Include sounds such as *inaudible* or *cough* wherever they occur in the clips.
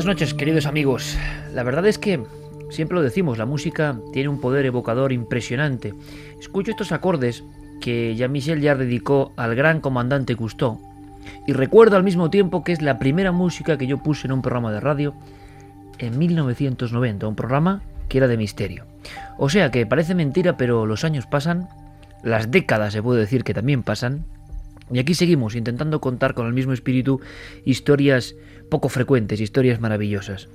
Buenas noches, queridos amigos. La verdad es que, siempre lo decimos, la música tiene un poder evocador impresionante. Escucho estos acordes que Jean-Michel Jarre dedicó al gran comandante Cousteau y recuerdo al mismo tiempo que es la primera música que yo puse en un programa de radio en 1990, un programa que era de misterio. O sea que parece mentira, pero los años pasan, las décadas se puede decir que también pasan, y aquí seguimos intentando contar con el mismo espíritu historias poco frecuentes, historias maravillosas.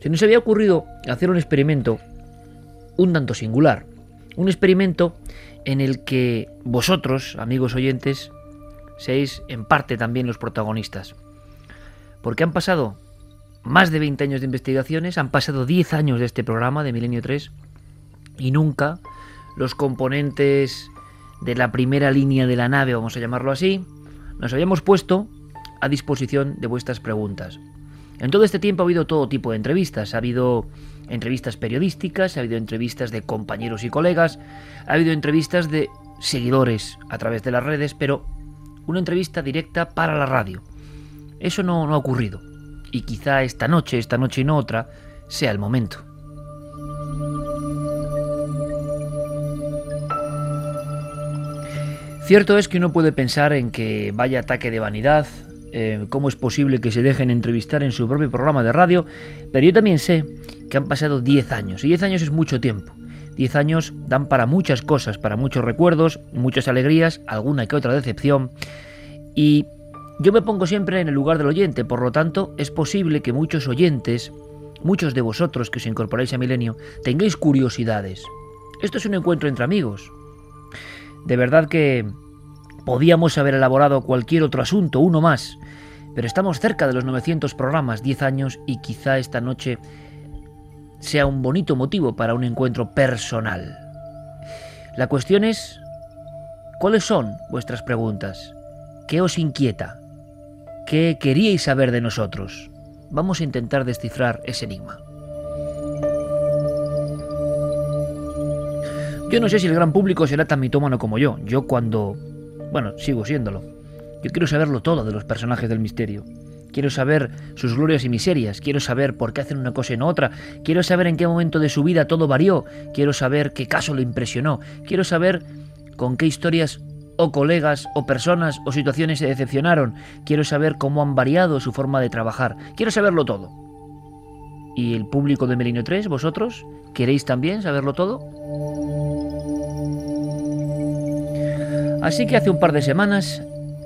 Se nos había ocurrido hacer un experimento un tanto singular, un experimento en el que vosotros, amigos oyentes, seáis en parte también los protagonistas. Porque han pasado más de 20 años de investigaciones, han pasado 10 años de este programa de Milenio 3 y nunca los componentes de la primera línea de la nave, vamos a llamarlo así, nos habíamos puesto a disposición de vuestras preguntas. En todo este tiempo ha habido todo tipo de entrevistas. Ha habido entrevistas periodísticas, ha habido entrevistas de compañeros y colegas, ha habido entrevistas de seguidores a través de las redes, pero una entrevista directa para la radio. Eso no, no ha ocurrido. Y quizá esta noche, esta noche y no otra, sea el momento. Cierto es que uno puede pensar en que vaya ataque de vanidad, eh, cómo es posible que se dejen entrevistar en su propio programa de radio, pero yo también sé que han pasado 10 años, y 10 años es mucho tiempo. 10 años dan para muchas cosas, para muchos recuerdos, muchas alegrías, alguna que otra decepción, y yo me pongo siempre en el lugar del oyente, por lo tanto es posible que muchos oyentes, muchos de vosotros que os incorporáis a Milenio, tengáis curiosidades. Esto es un encuentro entre amigos. De verdad que podíamos haber elaborado cualquier otro asunto, uno más, pero estamos cerca de los 900 programas, 10 años, y quizá esta noche sea un bonito motivo para un encuentro personal. La cuestión es, ¿cuáles son vuestras preguntas? ¿Qué os inquieta? ¿Qué queríais saber de nosotros? Vamos a intentar descifrar ese enigma. Yo no sé si el gran público será tan mitómano como yo. Yo cuando... Bueno, sigo siéndolo yo quiero saberlo todo de los personajes del misterio. Quiero saber sus glorias y miserias, quiero saber por qué hacen una cosa y no otra, quiero saber en qué momento de su vida todo varió, quiero saber qué caso le impresionó, quiero saber con qué historias o colegas o personas o situaciones se decepcionaron, quiero saber cómo han variado su forma de trabajar, quiero saberlo todo. ¿Y el público de Melino 3, vosotros? ¿Queréis también saberlo todo? Así que hace un par de semanas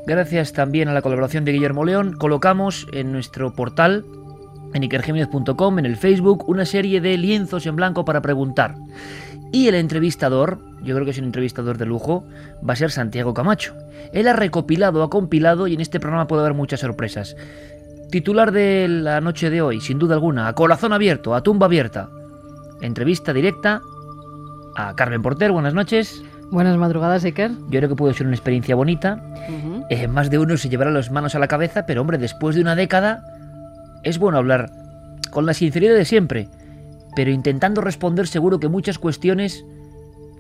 Gracias también a la colaboración de Guillermo León, colocamos en nuestro portal, en ikergéminez.com, en el Facebook, una serie de lienzos en blanco para preguntar. Y el entrevistador, yo creo que es un entrevistador de lujo, va a ser Santiago Camacho. Él ha recopilado, ha compilado y en este programa puede haber muchas sorpresas. Titular de la noche de hoy, sin duda alguna, a corazón abierto, a tumba abierta. Entrevista directa a Carmen Porter, buenas noches. Buenas madrugadas, Iker. Yo creo que puede ser una experiencia bonita. Eh, más de uno se llevará las manos a la cabeza, pero hombre, después de una década es bueno hablar con la sinceridad de siempre, pero intentando responder seguro que muchas cuestiones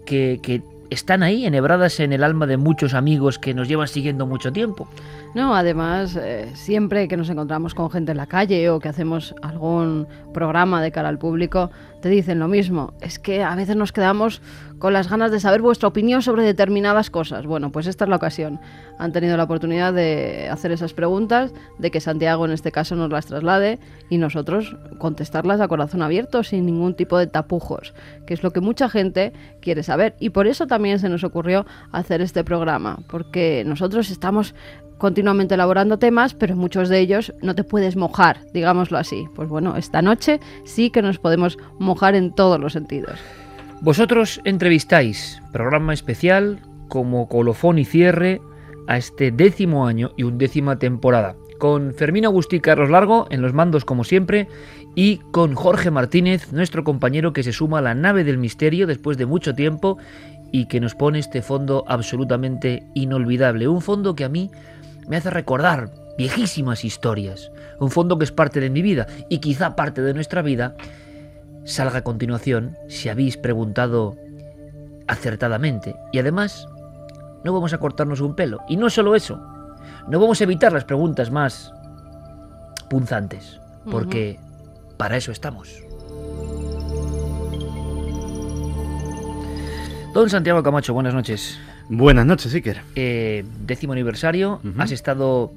que, que están ahí, enhebradas en el alma de muchos amigos que nos llevan siguiendo mucho tiempo. No, además, eh, siempre que nos encontramos con gente en la calle o que hacemos algún programa de cara al público, te dicen lo mismo. Es que a veces nos quedamos con las ganas de saber vuestra opinión sobre determinadas cosas. Bueno, pues esta es la ocasión. Han tenido la oportunidad de hacer esas preguntas, de que Santiago en este caso nos las traslade y nosotros contestarlas a corazón abierto sin ningún tipo de tapujos, que es lo que mucha gente quiere saber. Y por eso también se nos ocurrió hacer este programa, porque nosotros estamos continuamente elaborando temas, pero muchos de ellos no te puedes mojar, digámoslo así. Pues bueno, esta noche sí que nos podemos mojar en todos los sentidos. Vosotros entrevistáis, programa especial como colofón y cierre a este décimo año y undécima temporada, con Fermín Agustí Carlos Largo en los mandos como siempre y con Jorge Martínez, nuestro compañero que se suma a la nave del misterio después de mucho tiempo y que nos pone este fondo absolutamente inolvidable, un fondo que a mí me hace recordar viejísimas historias, un fondo que es parte de mi vida y quizá parte de nuestra vida salga a continuación si habéis preguntado acertadamente. Y además, no vamos a cortarnos un pelo. Y no solo eso, no vamos a evitar las preguntas más punzantes, porque para eso estamos. Don Santiago Camacho, buenas noches. Buenas noches, Iker. Eh, décimo aniversario, has estado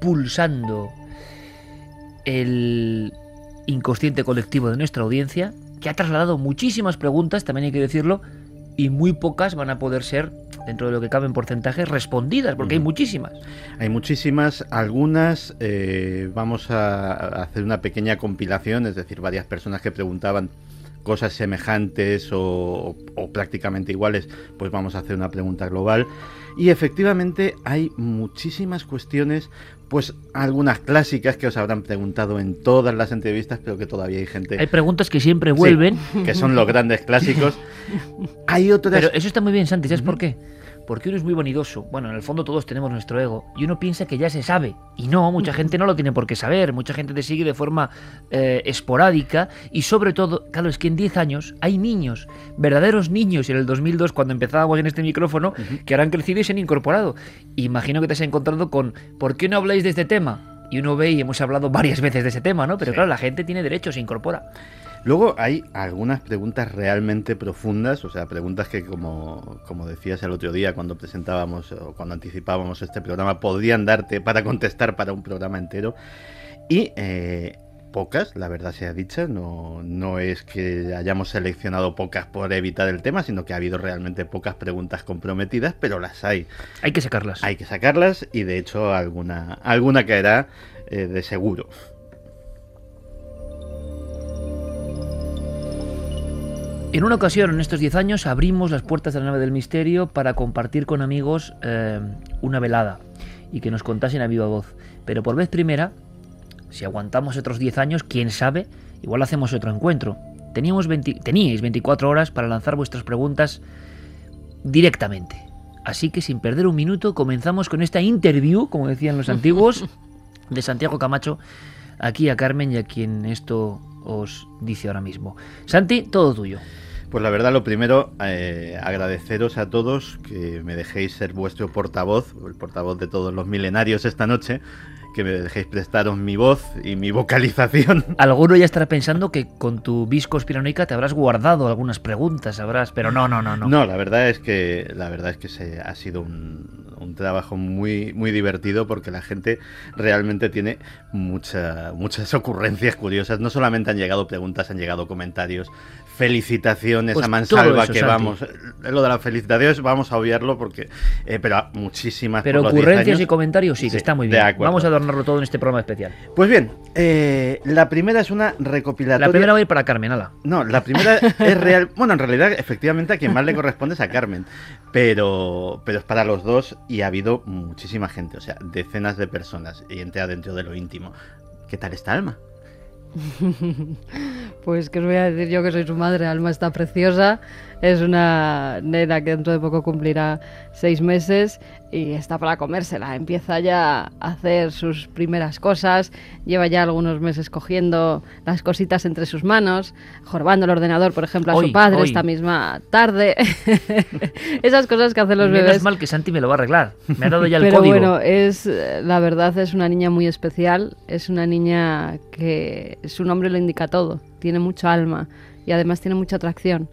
pulsando el inconsciente colectivo de nuestra audiencia, que ha trasladado muchísimas preguntas, también hay que decirlo, y muy pocas van a poder ser, dentro de lo que cabe en porcentaje, respondidas, porque hay muchísimas. Hay muchísimas, algunas eh, vamos a hacer una pequeña compilación, es decir, varias personas que preguntaban cosas semejantes o, prácticamente iguales, pues vamos a hacer una pregunta global. Y efectivamente hay muchísimas cuestiones, pues algunas clásicas que os habrán preguntado en todas las entrevistas, pero que todavía hay gente... Hay preguntas que siempre vuelven. que son los grandes clásicos. *laughs* hay otras... Pero eso está muy bien, Santi, ¿sabes por qué? Porque uno es muy vanidoso. Bueno, en el fondo todos tenemos nuestro ego y uno piensa que ya se sabe. Y no, mucha gente no lo tiene por qué saber, mucha gente te sigue de forma eh, esporádica y sobre todo, claro, es que en 10 años hay niños, verdaderos niños, en el 2002 cuando empezábamos en este micrófono, que ahora han crecido y se han incorporado. Imagino que te has encontrado con, ¿por qué no habláis de este tema? Y uno ve y hemos hablado varias veces de ese tema, ¿no? Pero claro, la gente tiene derecho, se incorpora. Luego hay algunas preguntas realmente profundas, o sea, preguntas que como, como decías el otro día cuando presentábamos o cuando anticipábamos este programa, podrían darte para contestar para un programa entero. Y eh, pocas, la verdad sea dicha, no, no es que hayamos seleccionado pocas por evitar el tema, sino que ha habido realmente pocas preguntas comprometidas, pero las hay. Hay que sacarlas. Hay que sacarlas y de hecho alguna, alguna caerá eh, de seguro. En una ocasión, en estos 10 años, abrimos las puertas de la nave del misterio para compartir con amigos eh, una velada y que nos contasen a viva voz. Pero por vez primera, si aguantamos otros 10 años, quién sabe, igual hacemos otro encuentro. Teníamos teníais 24 horas para lanzar vuestras preguntas directamente. Así que sin perder un minuto comenzamos con esta interview, como decían los antiguos, *laughs* de Santiago Camacho, aquí a Carmen y a quien esto os dice ahora mismo. Santi, todo tuyo. Pues la verdad, lo primero, eh, agradeceros a todos que me dejéis ser vuestro portavoz, el portavoz de todos los milenarios esta noche, que me dejéis prestaros mi voz y mi vocalización. *laughs* Alguno ya estará pensando que con tu vis conspiranoica te habrás guardado algunas preguntas, habrás, pero no, no, no, no. No, la verdad es que la verdad es que se, ha sido un, un trabajo muy, muy divertido porque la gente realmente tiene mucha, muchas *laughs* ocurrencias curiosas. No solamente han llegado preguntas, han llegado comentarios, felicitaciones Pues a mansalva eso, que Santi. vamos. Lo de las felicitaciones vamos a obviarlo porque. eh, pero muchísimas. Pero por los 10 ocurrencias y comentarios sí, que Sí, está muy bien. Vamos a adornarlo todo en este programa especial. Pues bien, eh, la primera es una recopilatoria. La primera va a ir para Carmen, ala. No, la primera *laughs* es real. Bueno, en realidad, efectivamente, a quien más le corresponde es a Carmen. Pero, pero es para los dos y ha habido muchísima gente, o sea, decenas de personas y entra dentro de lo íntimo. ¿Qué tal está Alma? *laughs* Pues que os voy a decir yo que soy su madre, Alma está preciosa, es una nena que dentro de poco cumplirá seis meses y está para comérsela, empieza ya a hacer sus primeras cosas, lleva ya algunos meses cogiendo las cositas entre sus manos, jorobando el ordenador, por ejemplo, a Hoy, su padre hoy. esta misma tarde, *laughs* esas cosas que hacen los Menos bebés. mal que Santi me lo va a arreglar. Me ha dado ya el Pero código. bueno, es la verdad es una niña muy especial, es una niña que su nombre lo indica todo, tiene mucha alma y además tiene mucha atracción.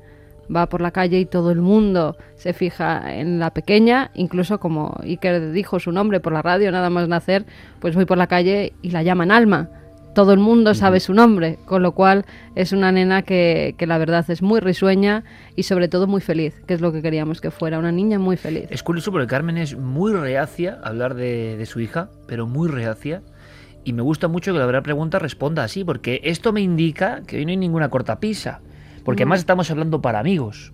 Va por la calle y todo el mundo se fija en la pequeña, incluso como Iker dijo su nombre por la radio, nada más nacer, pues voy por la calle y la llaman Alma. Todo el mundo sabe su nombre, con lo cual es una nena que, que la verdad es muy risueña y sobre todo muy feliz, que es lo que queríamos que fuera, una niña muy feliz. Es curioso porque Carmen es muy reacia a hablar de, de su hija, pero muy reacia. Y me gusta mucho que la verdad pregunta responda así, porque esto me indica que hoy no hay ninguna cortapisa. Porque No. además estamos hablando para amigos.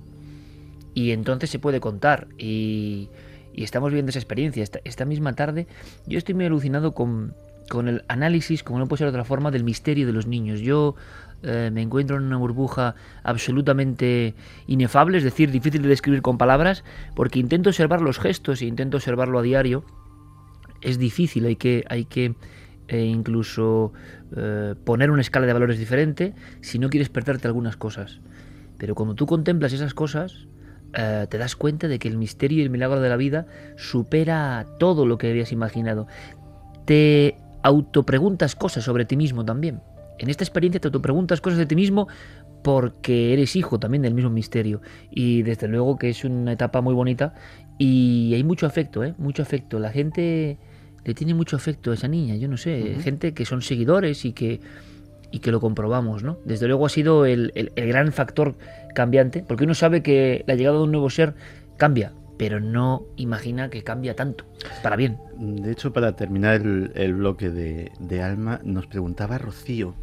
Y entonces se puede contar. Y, y estamos viviendo esa experiencia. Esta, esta misma tarde yo estoy muy alucinado con, con el análisis, como no puede ser de otra forma, del misterio de los niños. Yo eh, me encuentro en una burbuja absolutamente inefable, es decir, difícil de describir con palabras, porque intento observar los gestos e intento observarlo a diario. Es difícil, hay que, hay que eh, incluso eh, poner una escala de valores diferente si no quieres perderte algunas cosas. Pero cuando tú contemplas esas cosas, eh, te das cuenta de que el misterio y el milagro de la vida supera todo lo que habías imaginado. Te autopreguntas cosas sobre ti mismo también. En esta experiencia te autopreguntas cosas de ti mismo porque eres hijo también del mismo misterio. Y desde luego que es una etapa muy bonita y hay mucho afecto, ¿eh? Mucho afecto. La gente le tiene mucho afecto a esa niña, yo no sé, gente que son seguidores y que y que lo comprobamos, ¿no? Desde luego ha sido el, el- el gran factor cambiante, porque uno sabe que la llegada de un nuevo ser cambia, pero no imagina que cambia tanto, para bien. De hecho, para terminar el, el bloque de, de Alma, nos preguntaba Rocío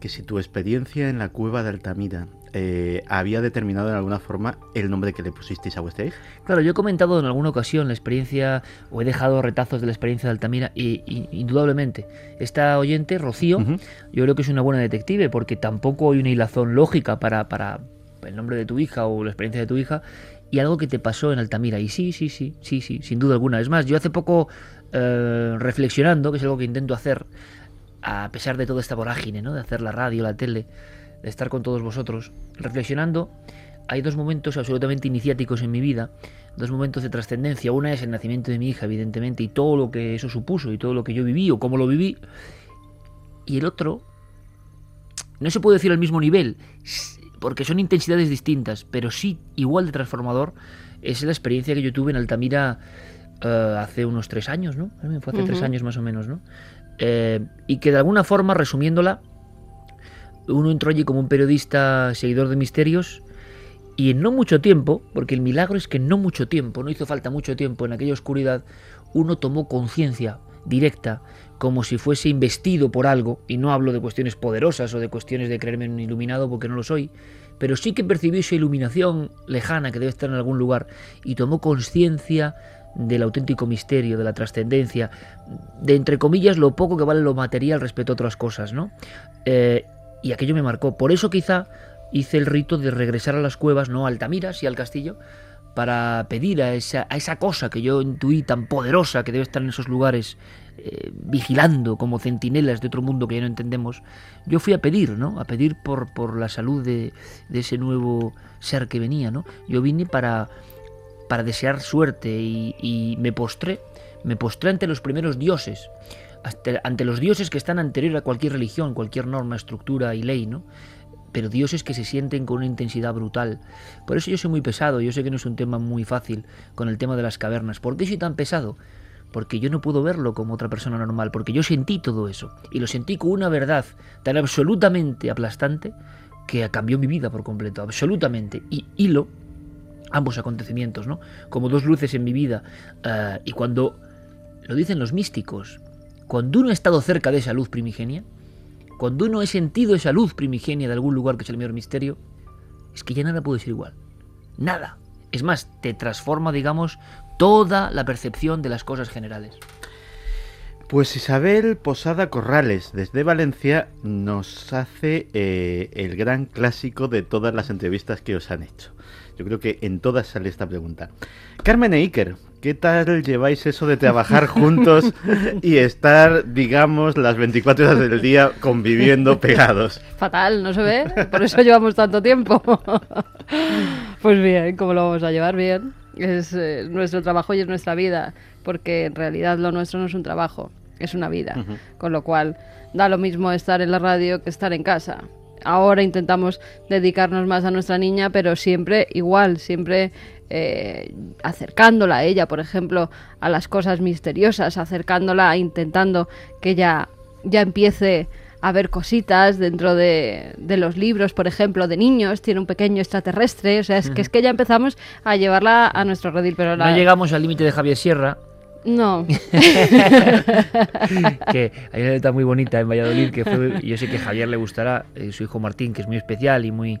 que si tu experiencia en la cueva de Altamira eh, había determinado en alguna forma el nombre que le pusisteis a vuestra hija. Claro, yo he comentado en alguna ocasión la experiencia, o he dejado retazos de la experiencia de Altamira, y, y- indudablemente, esta oyente, Rocío, yo creo que es una buena detective, porque tampoco hay una hilazón lógica para, para el nombre de tu hija o la experiencia de tu hija, y algo que te pasó en Altamira. Y sí, sí, sí, sí, sí, sin duda alguna. Es más, yo hace poco, eh, reflexionando, que es algo que intento hacer, a pesar de toda esta vorágine, ¿no? De hacer la radio, la tele, de estar con todos vosotros, reflexionando, hay dos momentos absolutamente iniciáticos en mi vida, dos momentos de trascendencia. Una es el nacimiento de mi hija, evidentemente, y todo lo que eso supuso, y todo lo que yo viví o cómo lo viví. Y el otro, no se puede decir al mismo nivel, porque son intensidades distintas, pero sí igual de transformador, es la experiencia que yo tuve en Altamira eh, hace unos tres años, ¿no? Fue hace tres años más o menos, ¿no? Eh, y que de alguna forma, resumiéndola, uno entró allí como un periodista seguidor de misterios y en no mucho tiempo, porque el milagro es que en no mucho tiempo, no hizo falta mucho tiempo en aquella oscuridad, uno tomó conciencia directa, como si fuese investido por algo, y no hablo de cuestiones poderosas o de cuestiones de creerme un iluminado porque no lo soy, pero sí que percibió esa iluminación lejana que debe estar en algún lugar y tomó conciencia del auténtico misterio, de la trascendencia, de entre comillas lo poco que vale lo material respecto a otras cosas, ¿no? Eh, y aquello me marcó. Por eso quizá hice el rito de regresar a las cuevas, no a Altamira, sí al castillo, para pedir a esa, a esa cosa que yo intuí tan poderosa que debe estar en esos lugares eh, vigilando como centinelas de otro mundo que ya no entendemos. Yo fui a pedir, ¿no? A pedir por, por la salud de, de ese nuevo ser que venía, ¿no? Yo vine para, para desear suerte y, me postré, me postré ante los primeros dioses, ante los dioses que están anterior a cualquier religión, cualquier norma, estructura y ley, ¿no? Pero dioses que se sienten con una intensidad brutal. Por eso yo soy muy pesado, yo sé que no es un tema muy fácil con el tema de las cavernas. ¿Por qué soy tan pesado? Porque yo no puedo verlo como otra persona normal, porque yo sentí todo eso. Y lo sentí con una verdad tan absolutamente aplastante que cambió mi vida por completo, absolutamente. Y hilo ambos acontecimientos, ¿no? Como dos luces en mi vida. eh, y cuando, lo dicen los místicos, cuando uno ha estado cerca de esa luz primigenia, cuando uno ha sentido esa luz primigenia de algún lugar que es el mayor misterio, es que ya nada puede ser igual. Nada. Es más, te transforma, digamos, toda la percepción de las cosas generales. Pues Isabel Posada Corrales, desde Valencia, nos hace eh, el gran clásico de todas las entrevistas que os han hecho. Yo creo que en todas sale esta pregunta. Carmen e Iker, ¿qué tal lleváis eso de trabajar *laughs* juntos y estar, digamos, las 24 horas del día conviviendo pegados? Fatal, no se ve, por eso llevamos tanto tiempo. pues bien, ¿cómo lo vamos a llevar? Bien. Es eh, nuestro trabajo y es nuestra vida, porque en realidad lo nuestro no es un trabajo, es una vida. Con lo cual, da lo mismo estar en la radio que estar en casa. Ahora intentamos dedicarnos más a nuestra niña, pero siempre igual, siempre eh, acercándola a ella, por ejemplo, a las cosas misteriosas, acercándola, intentando que ella ya empiece a ver cositas dentro de, de los libros, por ejemplo, de niños, tiene un pequeño extraterrestre, o sea, es que es que ya empezamos a llevarla a nuestro redil, pero la... No llegamos al límite de Javier Sierra, No, *laughs* que hay una letra muy bonita en Valladolid que fue, yo sé que a Javier le gustará, eh, su hijo Martín, que es muy especial y muy...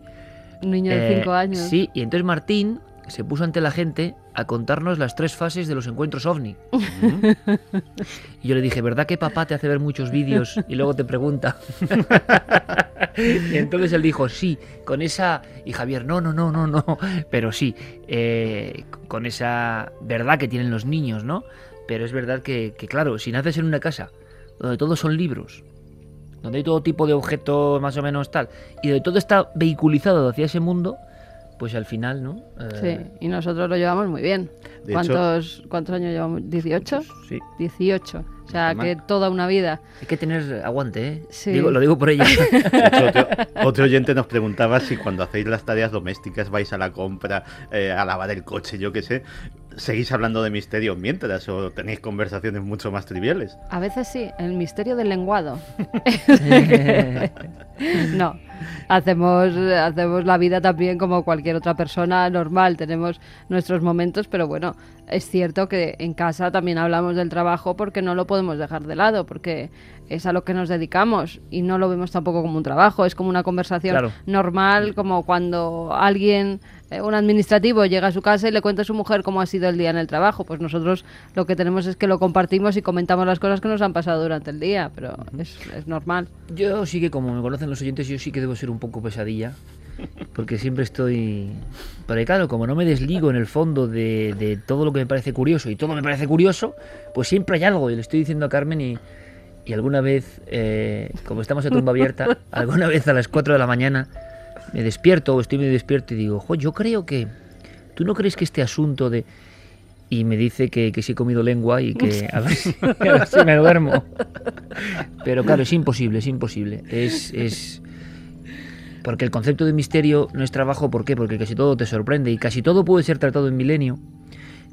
un niño de eh, 5 años. Sí, y entonces Martín se puso ante la gente a contarnos las tres fases de los encuentros ovni. *laughs* y yo le dije, ¿verdad que papá te hace ver muchos vídeos y luego te pregunta? y entonces él dijo, sí, con esa... Y Javier, no, no, no, no, no, pero sí, eh, con esa verdad que tienen los niños, ¿no? Pero es verdad que, que, claro, si naces en una casa donde todos son libros, donde hay todo tipo de objetos más o menos tal, y donde todo está vehiculizado hacia ese mundo, pues al final, ¿no? Eh, Sí, y nosotros lo llevamos muy bien. De ¿Cuántos, ¿Cuántos años llevamos? ¿18? sí. 18. O sea, que toda una vida. Hay que tener aguante, ¿eh? Sí. Digo, lo digo por ella. *laughs* De hecho, otro, otro oyente nos preguntaba si cuando hacéis las tareas domésticas vais a la compra, eh, a lavar el coche, yo qué sé, seguís hablando de misterios mientras o tenéis conversaciones mucho más triviales. A veces sí, el misterio del lenguado. *laughs* *laughs* no, hacemos, hacemos la vida también como cualquier otra persona normal, tenemos nuestros momentos, pero bueno, es cierto que en casa también hablamos del trabajo porque no lo podemos dejar de lado, porque es a lo que nos dedicamos y no lo vemos tampoco como un trabajo, es como una conversación Claro. normal, como cuando alguien, eh, un administrativo, llega a su casa y le cuenta a su mujer cómo ha sido el día en el trabajo. Pues nosotros lo que tenemos es que lo compartimos y comentamos las cosas que nos han pasado durante el día, pero es, es normal. Yo sí que, como me conocen los oyentes, yo sí que debo ser un poco pesadilla. Porque siempre estoy... Pero claro, como no me desligo en el fondo de, de todo lo que me parece curioso y todo me parece curioso, pues siempre hay algo. Y le estoy diciendo a Carmen y, y alguna vez, eh, como estamos en tumba abierta, *laughs* alguna vez a las 4 de la mañana me despierto o estoy medio despierto y digo, jo, yo creo que... ¿Tú no crees que este asunto de... Y me dice que, que sí he comido lengua y que a ver si, a ver si me duermo. Pero claro, es imposible, es imposible. Es, es... Porque el concepto de misterio no es trabajo, ¿por qué? Porque casi todo te sorprende y casi todo puede ser tratado en milenio,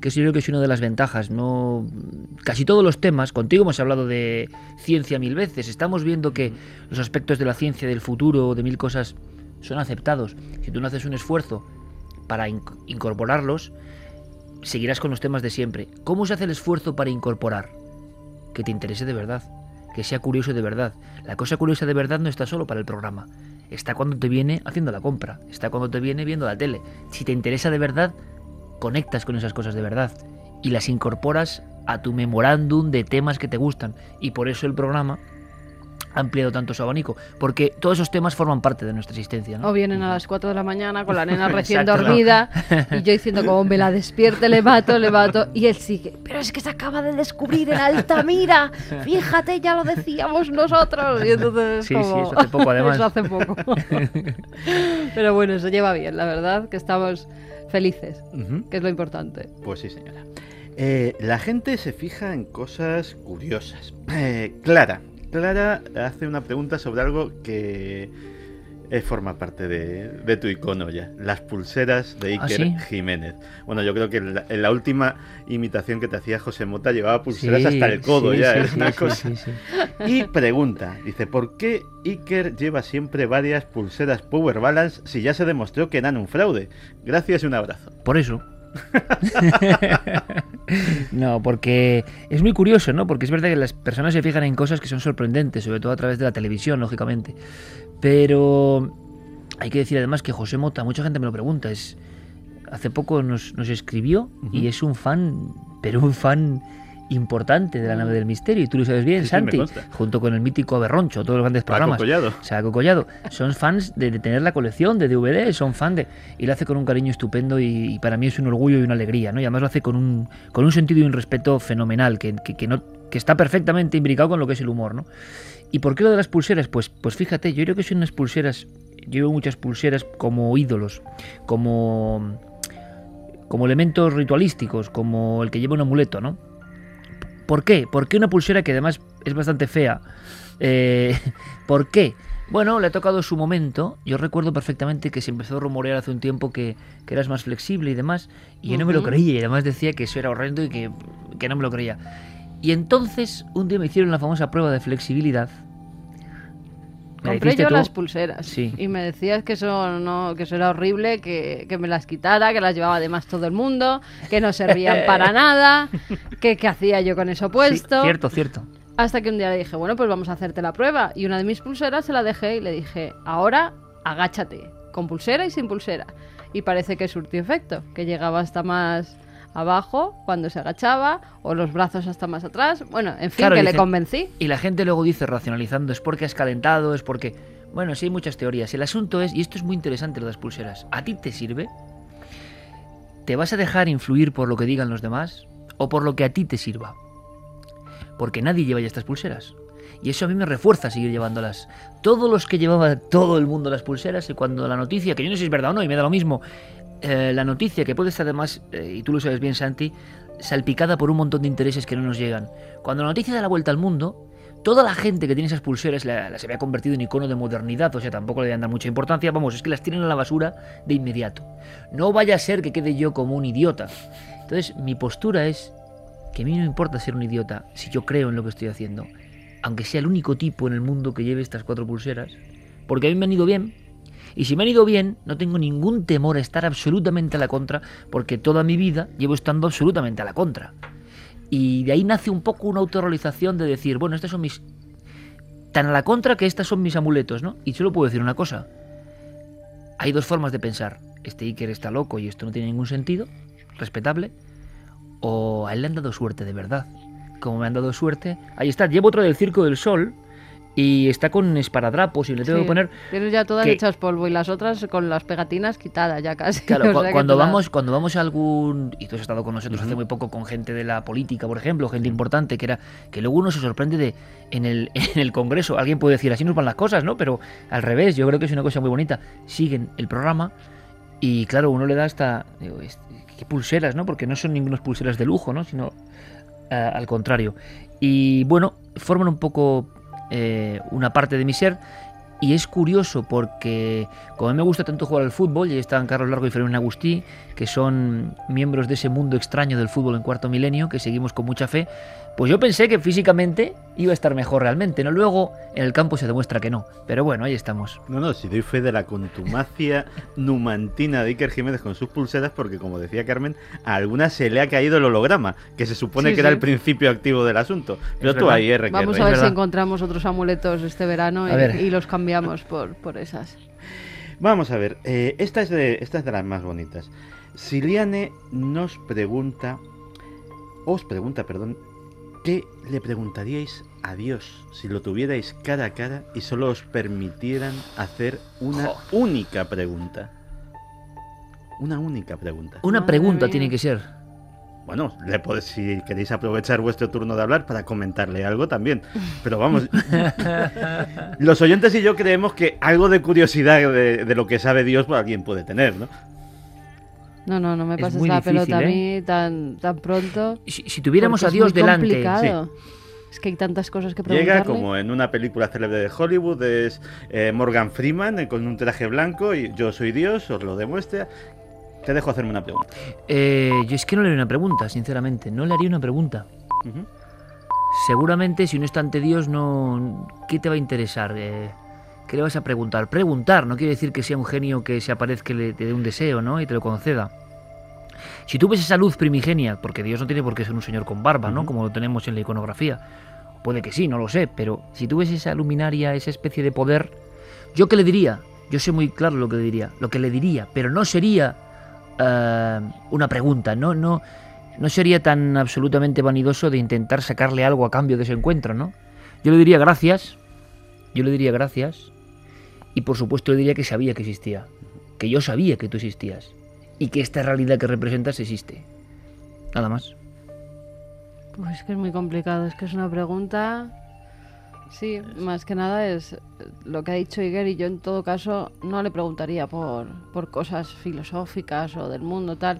que yo creo que es una de las ventajas. No, casi todos los temas, contigo hemos hablado de ciencia mil veces, estamos viendo que los aspectos de la ciencia, del futuro, de mil cosas, son aceptados. Si tú no haces un esfuerzo para inc- incorporarlos, seguirás con los temas de siempre. ¿Cómo se hace el esfuerzo para incorporar? Que te interese de verdad, que sea curioso de verdad. La cosa curiosa de verdad no está solo para el programa, está cuando te viene haciendo la compra, está cuando te viene viendo la tele. Si te interesa de verdad, conectas con esas cosas de verdad y las incorporas a tu memorándum de temas que te gustan. Y por eso el programa ha ampliado tanto su abanico, porque todos esos temas forman parte de nuestra existencia. ¿no? O vienen a las 4 de la mañana con la *laughs* nena recién Exacto. dormida y yo diciendo como me la despierte, le mato, le mato y él sigue, pero es que se acaba de descubrir en Altamira, fíjate, ya lo decíamos nosotros. Y entonces es Sí, sí, eso hace poco, *laughs* además. Eso hace poco. *laughs* pero bueno, se lleva bien, la verdad, que estamos felices, que es lo importante. Pues sí, señora. Eh, la gente se fija en cosas curiosas. Eh, Clara. Clara hace una pregunta sobre algo que eh, forma parte de, de tu icono ya. Las pulseras de ¿Ah, Iker sí? Jiménez. Bueno, yo creo que en la, en la última imitación que te hacía José Mota llevaba pulseras Sí, hasta el codo sí, ya. es sí, una cosa. Y pregunta, dice, ¿por qué Iker lleva siempre varias pulseras Power Balance si ya se demostró que eran un fraude? Gracias y un abrazo. Por eso. *laughs* no, porque es muy curioso, ¿no? Porque es verdad que las personas se fijan en cosas que son sorprendentes, sobre todo a través de la televisión, lógicamente. Pero hay que decir además que José Mota, mucha gente me lo pregunta, es hace poco nos, nos escribió y es un fan, pero un fan importante de la nave del misterio, y tú lo sabes bien, Sí, Santi, junto con el mítico Berroncho, todos los grandes programas. Collado. Saco Collado. Son fans de, de tener la colección de DVD, son fan de. Y lo hace con un cariño estupendo y, y para mí es un orgullo y una alegría, ¿no? Y además lo hace con un, con un sentido y un respeto fenomenal, que, que, que no, que está perfectamente imbricado con lo que es el humor, ¿no? ¿Y por qué lo de las pulseras? Pues, pues fíjate, yo creo que son unas pulseras. Yo llevo muchas pulseras como ídolos, como. como elementos ritualísticos, como el que lleva un amuleto, ¿no? ¿Por qué? ¿Por qué una pulsera que además es bastante fea? Eh, *laughs* ¿Por qué? Bueno, le ha tocado su momento. Yo recuerdo perfectamente que se empezó a rumorear hace un tiempo que, que eras más flexible y demás. Y yo no me lo creía. Y además decía que eso era horrendo y que, que no me lo creía. Y entonces, un día me hicieron la famosa prueba de flexibilidad. Me Compré yo tú. las pulseras Sí. y me decías que eso no, que eso era horrible, que, que me las quitara, que las llevaba además todo el mundo, que no servían *laughs* para nada, que qué hacía yo con eso Sí, puesto. cierto, cierto. Hasta que un día le dije, bueno, pues vamos a hacerte la prueba. Y una de mis pulseras se la dejé y le dije, ahora agáchate, con pulsera y sin pulsera. Y parece que surtió efecto, que llegaba hasta más abajo cuando se agachaba, o los brazos hasta más atrás. Bueno, en fin, Claro, que le convencí. Y la gente luego dice, racionalizando, es porque has calentado, es porque... Bueno, sí hay muchas teorías. El asunto es, y esto es muy interesante lo de las pulseras, ¿a ti te sirve? ¿Te vas a dejar influir por lo que digan los demás o por lo que a ti te sirva? Porque nadie lleva ya estas pulseras. Y eso a mí me refuerza seguir llevándolas. Todos los que llevaba todo el mundo las pulseras, y cuando la noticia, que yo no sé si es verdad o no, y me da lo mismo, eh, la noticia que puede estar además, eh, y tú lo sabes bien, Santi, salpicada por un montón de intereses que no nos llegan. Cuando la noticia da la vuelta al mundo, toda la gente que tiene esas pulseras la- las había convertido en icono de modernidad, o sea, tampoco le deben dar mucha importancia, vamos, es que las tienen a la basura de inmediato. No vaya a ser que quede yo como un idiota. Entonces, mi postura es que a mí no me importa ser un idiota si yo creo en lo que estoy haciendo, aunque sea el único tipo en el mundo que lleve estas cuatro pulseras, porque a mí me han ido bien. Y si me han ido bien, no tengo ningún temor a estar absolutamente a la contra, porque toda mi vida llevo estando absolutamente a la contra. Y de ahí nace un poco una autorrealización de decir, bueno, estos son mis... Tan a la contra que estas son mis amuletos, ¿no? Y solo puedo decir una cosa. Hay dos formas de pensar. Este Iker está loco y esto no tiene ningún sentido, respetable. O a él le han dado suerte de verdad. Como me han dado suerte. Ahí está, llevo otro del Circo del Sol y está con esparadrapos y le tengo Sí, que poner Tienes ya todas que- hechas polvo y las otras con las pegatinas quitadas ya casi. *laughs* Claro, cu- cuando todas- vamos, cuando vamos a algún y tú has estado con nosotros hace muy poco con gente de la política, por ejemplo, gente importante que era que luego uno se sorprende de en el *laughs* en el Congreso alguien puede decir así nos van las cosas, ¿no? Pero al revés, yo creo que es una cosa muy bonita. Siguen el programa y claro uno le da hasta digo, qué pulseras, ¿no? Porque no son ningunas pulseras de lujo, ¿no? Sino eh, al contrario. Y bueno, forman un poco eh, una parte de mi ser. Y es curioso porque, como me gusta tanto jugar al fútbol, y ahí están Carlos Largo y Fermín Agustí, que son miembros de ese mundo extraño del fútbol en cuarto milenio, que seguimos con mucha fe, pues yo pensé que físicamente iba a estar mejor realmente, ¿no? Luego en el campo se demuestra que no. Pero bueno, ahí estamos. No, no, si doy fe de la contumacia *laughs* numantina de Iker Jiménez con sus pulseras, porque como decía Carmen, a algunas se le ha caído el holograma, que se supone Sí, que era el principio activo del asunto. Pero Es tú verdad. ahí, R. Vamos a ver si encontramos otros amuletos este verano A y, ver. y los cambiamos por, por esas. Vamos a ver, eh, esta, es de, esta es de las más bonitas. Siliane nos pregunta, os pregunta, perdón, ¿qué le preguntaríais a Dios si lo tuvierais cara a cara y solo os permitieran hacer una Jo. única pregunta? Una única pregunta. Una pregunta tiene que ser. Bueno, le podéis- si queréis aprovechar vuestro turno de hablar para comentarle algo también. Pero vamos, *laughs* los oyentes y yo creemos que algo de curiosidad de, de lo que sabe Dios pues, alguien puede tener, ¿no? No, no, no me Es pases la difícil, pelota a ¿eh? mí tan, tan pronto. Si, si tuviéramos a es Dios muy delante, complicado. Es que hay tantas cosas que preguntarle. Llega como en una película célebre de Hollywood, es eh, Morgan Freeman eh, con un traje blanco y yo soy Dios, os lo demuestra. Te dejo hacerme una pregunta. eh, yo es que no le haría una pregunta, sinceramente. No le haría una pregunta. Seguramente si no está ante Dios, no. ¿Qué te va a interesar? ¿Qué le vas a preguntar? Preguntar no quiere decir que sea un genio que se aparezca y te dé un deseo, ¿no? Y te lo conceda. Si tú ves esa luz primigenia, porque Dios no tiene por qué ser un señor con barba, ¿no? Como lo tenemos en la iconografía. Puede que sí, no lo sé, pero si tú ves esa luminaria, esa especie de poder, ¿yo qué le diría? Yo sé muy claro lo que le diría, lo que le diría, pero no sería eh, una pregunta, no, no, no sería tan absolutamente vanidoso de intentar sacarle algo a cambio de ese encuentro, ¿no? Yo le diría gracias, yo le diría gracias, y por supuesto le diría que sabía que existía, que yo sabía que tú existías, y que esta realidad que representas existe. Nada más. Pues es que es muy complicado, es que es una pregunta... Sí, más que nada es lo que ha dicho Iger y yo en todo caso no le preguntaría por, por cosas filosóficas o del mundo tal.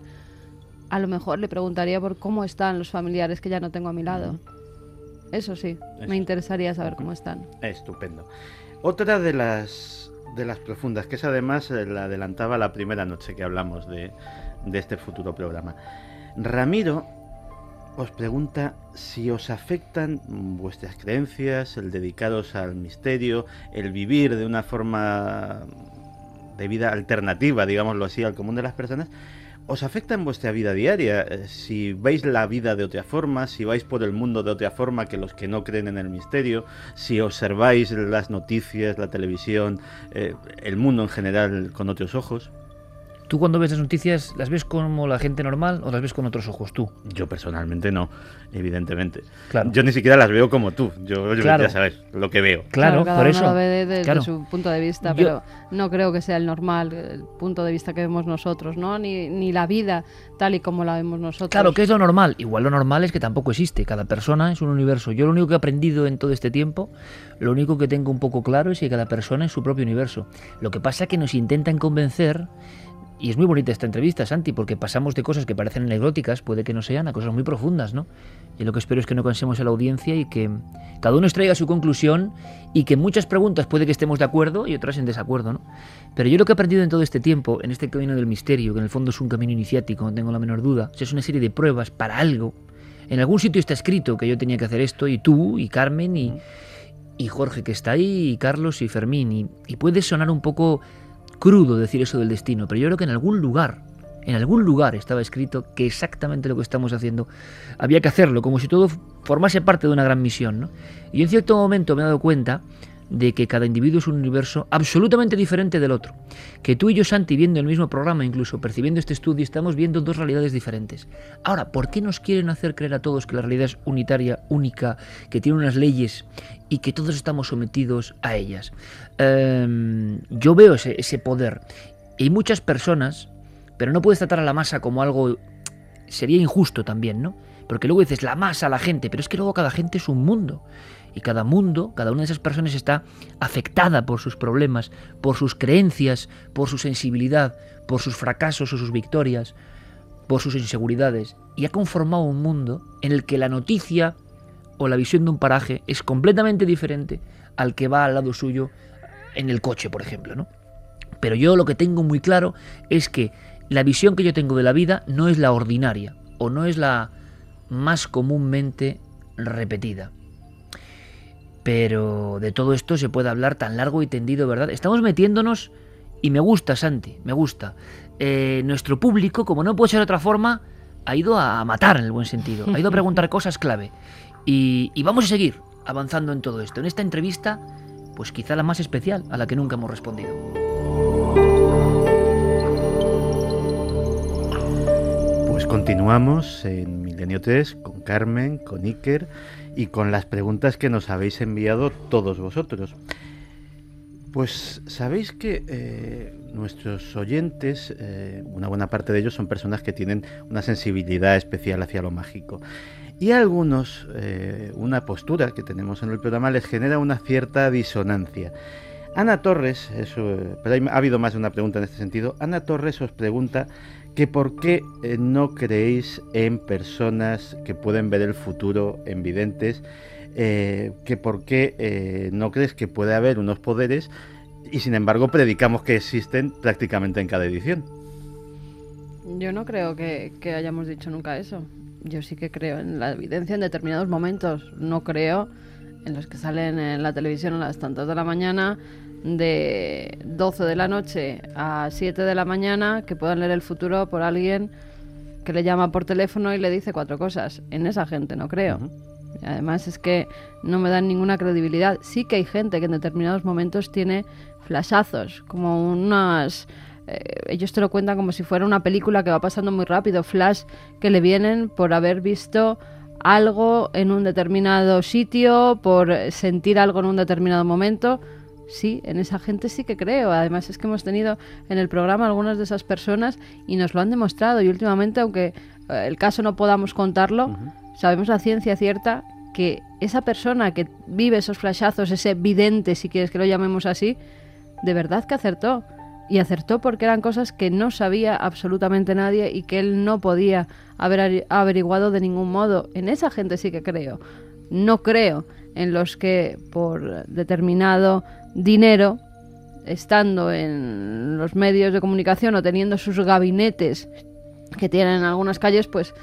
A lo mejor le preguntaría por cómo están los familiares que ya no tengo a mi lado. Eso sí, Eso. me interesaría saber cómo están. Estupendo. Otra de las, de las profundas, que es además eh, la adelantaba la primera noche que hablamos de, de este futuro programa. Ramiro os pregunta si os afectan vuestras creencias, el dedicaros al misterio, el vivir de una forma de vida alternativa, digámoslo así, al común de las personas, ¿Os afecta en vuestra vida diaria? Eh, si veis la vida de otra forma, si vais por el mundo de otra forma que los que no creen en el misterio, si observáis las noticias, la televisión, eh, el mundo en general con otros ojos. ¿Tú cuando ves las noticias las ves como la gente normal o las ves con otros ojos tú? Yo personalmente no, evidentemente. Claro. Yo ni siquiera las veo como tú. Yo, yo Claro. ya sabes lo que veo. Claro, cada por uno eso. lo ve de- desde Claro. su punto de vista, Yo- pero no creo que sea el normal, el punto de vista que vemos nosotros, ¿no? Ni, ni la vida tal y como la vemos nosotros. Claro, ¿qué es lo normal? Igual lo normal es que tampoco existe. Cada persona es un universo. Yo lo único que he aprendido en todo este tiempo, lo único que tengo un poco claro es que cada persona es su propio universo. Lo que pasa es que nos intentan convencer, y es muy bonita esta entrevista, Santi, porque pasamos de cosas que parecen anecdóticas, puede que no sean, a cosas muy profundas, ¿no? Y lo que espero es que no cansemos a la audiencia y que cada uno extraiga su conclusión y que muchas preguntas puede que estemos de acuerdo y otras en desacuerdo, ¿no? Pero yo lo que he aprendido en todo este tiempo, en este camino del misterio, que en el fondo es un camino iniciático, no tengo la menor duda, es una serie de pruebas para algo. En algún sitio está escrito que yo tenía que hacer esto, y tú, y Carmen, y, y Jorge que está ahí, y Carlos y Fermín, y, y puede sonar un poco crudo decir eso del destino, pero yo creo que en algún lugar, en algún lugar estaba escrito que exactamente lo que estamos haciendo había que hacerlo, como si todo formase parte de una gran misión. ¿no? Y en cierto momento me he dado cuenta de que cada individuo es un universo absolutamente diferente del otro. Que tú y yo, Santi, viendo el mismo programa, incluso percibiendo este estudio, estamos viendo dos realidades diferentes. Ahora, ¿por qué nos quieren hacer creer a todos que la realidad es unitaria, única, que tiene unas leyes y que todos estamos sometidos a ellas? Em, yo veo ese, ese poder. Y muchas personas, pero no puedes tratar a la masa como algo... Sería injusto también, ¿no? Porque luego dices la masa, la gente, pero es que luego cada gente es un mundo. Y cada mundo, cada una de esas personas está afectada por sus problemas, por sus creencias, por su sensibilidad, por sus fracasos o sus victorias, por sus inseguridades. Y ha conformado un mundo en el que la noticia o la visión de un paraje es completamente diferente al que va al lado suyo en el coche, por ejemplo, ¿no? Pero yo lo que tengo muy claro es que la visión que yo tengo de la vida no es la ordinaria o no es la más comúnmente repetida. Pero de todo esto se puede hablar tan largo y tendido, ¿verdad? Estamos metiéndonos, y me gusta, Santi, me gusta. Eh, nuestro público, como no puede ser de otra forma, ha ido a matar en el buen sentido, ha ido a preguntar *laughs* cosas clave. Y, y vamos a seguir avanzando en todo esto. En esta entrevista, pues quizá la más especial, a la que nunca hemos respondido. Pues continuamos en Milenio 3 con Carmen, con Iker y con las preguntas que nos habéis enviado todos vosotros. Pues sabéis que eh, nuestros oyentes, eh, una buena parte de ellos son personas que tienen una sensibilidad especial hacia lo mágico. Y a algunos, eh, una postura que tenemos en el programa les genera una cierta disonancia. Ana Torres, pero ha habido más de una pregunta en este sentido. Ana Torres os pregunta que por qué eh, no creéis en personas que pueden ver el futuro, en videntes, eh, que por qué eh, no crees que puede haber unos poderes y sin embargo predicamos que existen prácticamente en cada edición. Yo no creo que, que hayamos dicho nunca eso. Yo sí que creo en la evidencia en determinados momentos. No creo en los que salen en la televisión a las tantas de la mañana, de 12 de la noche a 7 de la mañana, que puedan leer el futuro por alguien que le llama por teléfono y le dice cuatro cosas. En esa gente no creo. Además es que no me dan ninguna credibilidad. Sí que hay gente que en determinados momentos tiene flashazos, como unas... eh, ellos te lo cuentan como si fuera una película que va pasando muy rápido, flash que le vienen por haber visto algo en un determinado sitio, por sentir algo en un determinado momento. Sí, en esa gente sí que creo. Además es que hemos tenido en el programa algunas de esas personas y nos lo han demostrado. Y últimamente, aunque eh, el caso no podamos contarlo, sabemos a ciencia cierta que esa persona que vive esos flashazos, ese vidente, si quieres que lo llamemos así, de verdad que acertó. Y acertó porque eran cosas que no sabía absolutamente nadie y que él no podía haber averiguado de ningún modo. En esa gente sí que creo. No creo en los que por determinado dinero estando en los medios de comunicación o teniendo sus gabinetes que tienen en algunas calles, pues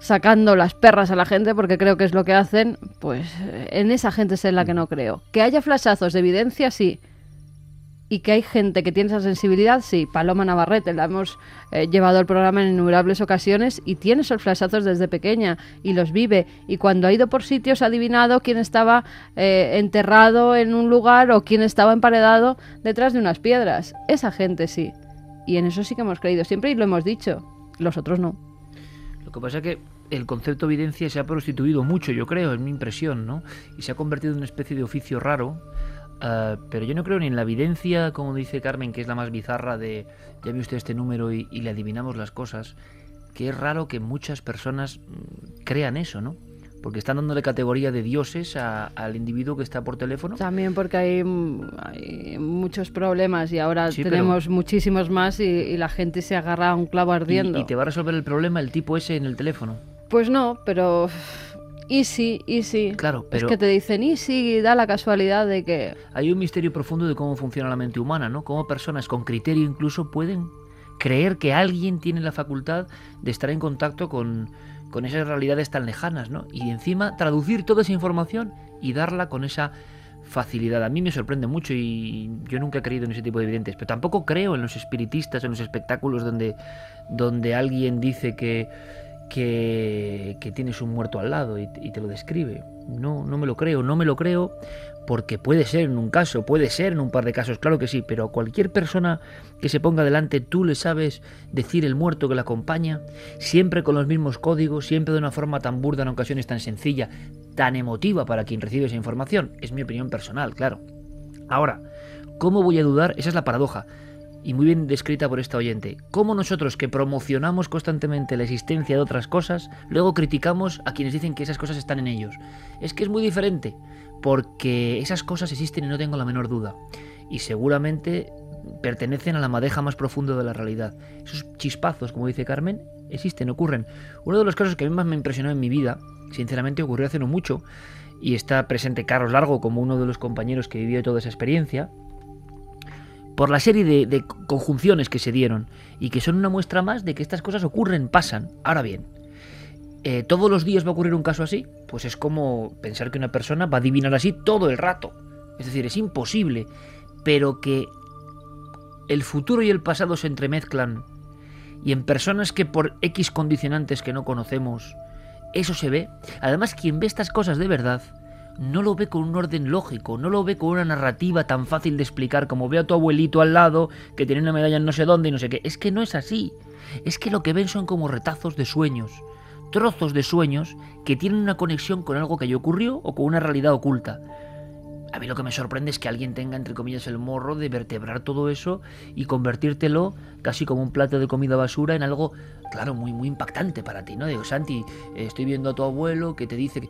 sacando las perras a la gente, porque creo que es lo que hacen, pues en esa gente es en la que no creo. Que haya flashazos de evidencia, sí. Y que hay gente que tiene esa sensibilidad, sí. Paloma Navarrete, la hemos eh, llevado al programa en innumerables ocasiones y tiene esos flashazos desde pequeña y los vive. Y cuando ha ido por sitios ha adivinado quién estaba eh, enterrado en un lugar o quién estaba emparedado detrás de unas piedras. Esa gente sí. Y en eso sí que hemos creído siempre y lo hemos dicho. Los otros no. Lo que pasa es que el concepto de evidencia se ha prostituido mucho, yo creo, es mi impresión, ¿no? Y se ha convertido en una especie de oficio raro. Ah, pero yo no creo ni en la evidencia, como dice Carmen, que es la más bizarra de ya ve usted este número y, y le adivinamos las cosas, que es raro que muchas personas mm, crean eso, ¿no? Porque están dándole categoría de dioses a- al individuo que está por teléfono. También porque hay, mm, hay muchos problemas y ahora Sí, pero- tenemos muchísimos más y, y la gente se agarra a un clavo y, ardiendo. y te va a resolver el problema el tipo ese en el teléfono. Pues no, pero easy, easy. Claro, pero- Es que te dicen easy y da la casualidad de que... Hay un misterio profundo de cómo funciona la mente humana, ¿no? Cómo personas con criterio incluso pueden creer que alguien tiene la facultad de estar en contacto con, con esas realidades tan lejanas, ¿no? Y encima traducir toda esa información y darla con esa facilidad. A mí me sorprende mucho y yo nunca he creído en ese tipo de evidentes, pero tampoco creo en los espiritistas, en los espectáculos donde, donde alguien dice que, que, que tienes un muerto al lado y, te lo describe. No, no me lo creo, no me lo creo porque puede ser en un caso, puede ser en un par de casos, claro que sí, pero a cualquier persona que se ponga delante tú le sabes decir el muerto que la acompaña, siempre con los mismos códigos, siempre de una forma tan burda, en ocasiones tan sencilla, tan emotiva para quien recibe esa información. Es mi opinión personal, claro. Ahora, ¿cómo voy a dudar? Esa es la paradoja. Y muy bien descrita por esta oyente. ¿Cómo nosotros que promocionamos constantemente la existencia de otras cosas, luego criticamos a quienes dicen que esas cosas están en ellos? Es que es muy diferente, porque esas cosas existen y no tengo la menor duda. Y seguramente pertenecen a la madeja más profunda de la realidad. Esos chispazos, como dice Carmen, existen, ocurren. Uno de los casos que a mí más me impresionó en mi vida, sinceramente ocurrió hace no mucho, y está presente Carlos Largo como uno de los compañeros que vivió toda esa experiencia, por la serie de, de conjunciones que se dieron y que son una muestra más de que estas cosas ocurren, pasan. Ahora bien, eh, ¿todos los días va a ocurrir un caso así? Pues es como pensar que una persona va a adivinar así todo el rato. Es decir, es imposible, pero que el futuro y el pasado se entremezclan y en personas que por X condicionantes que no conocemos, eso se ve. Además, quien ve estas cosas de verdad, no lo ve con un orden lógico, no lo ve con una narrativa tan fácil de explicar como ve a tu abuelito al lado que tiene una medalla en no sé dónde y no sé qué. Es que no es así. Es que lo que ven son como retazos de sueños, trozos de sueños que tienen una conexión con algo que ya ocurrió o con una realidad oculta. A mí lo que me sorprende es que alguien tenga, entre comillas, el morro de vertebrar todo eso y convertírtelo casi como un plato de comida basura en algo, claro, muy, muy impactante para ti, ¿no? Digo, Santi, estoy viendo a tu abuelo que te dice que...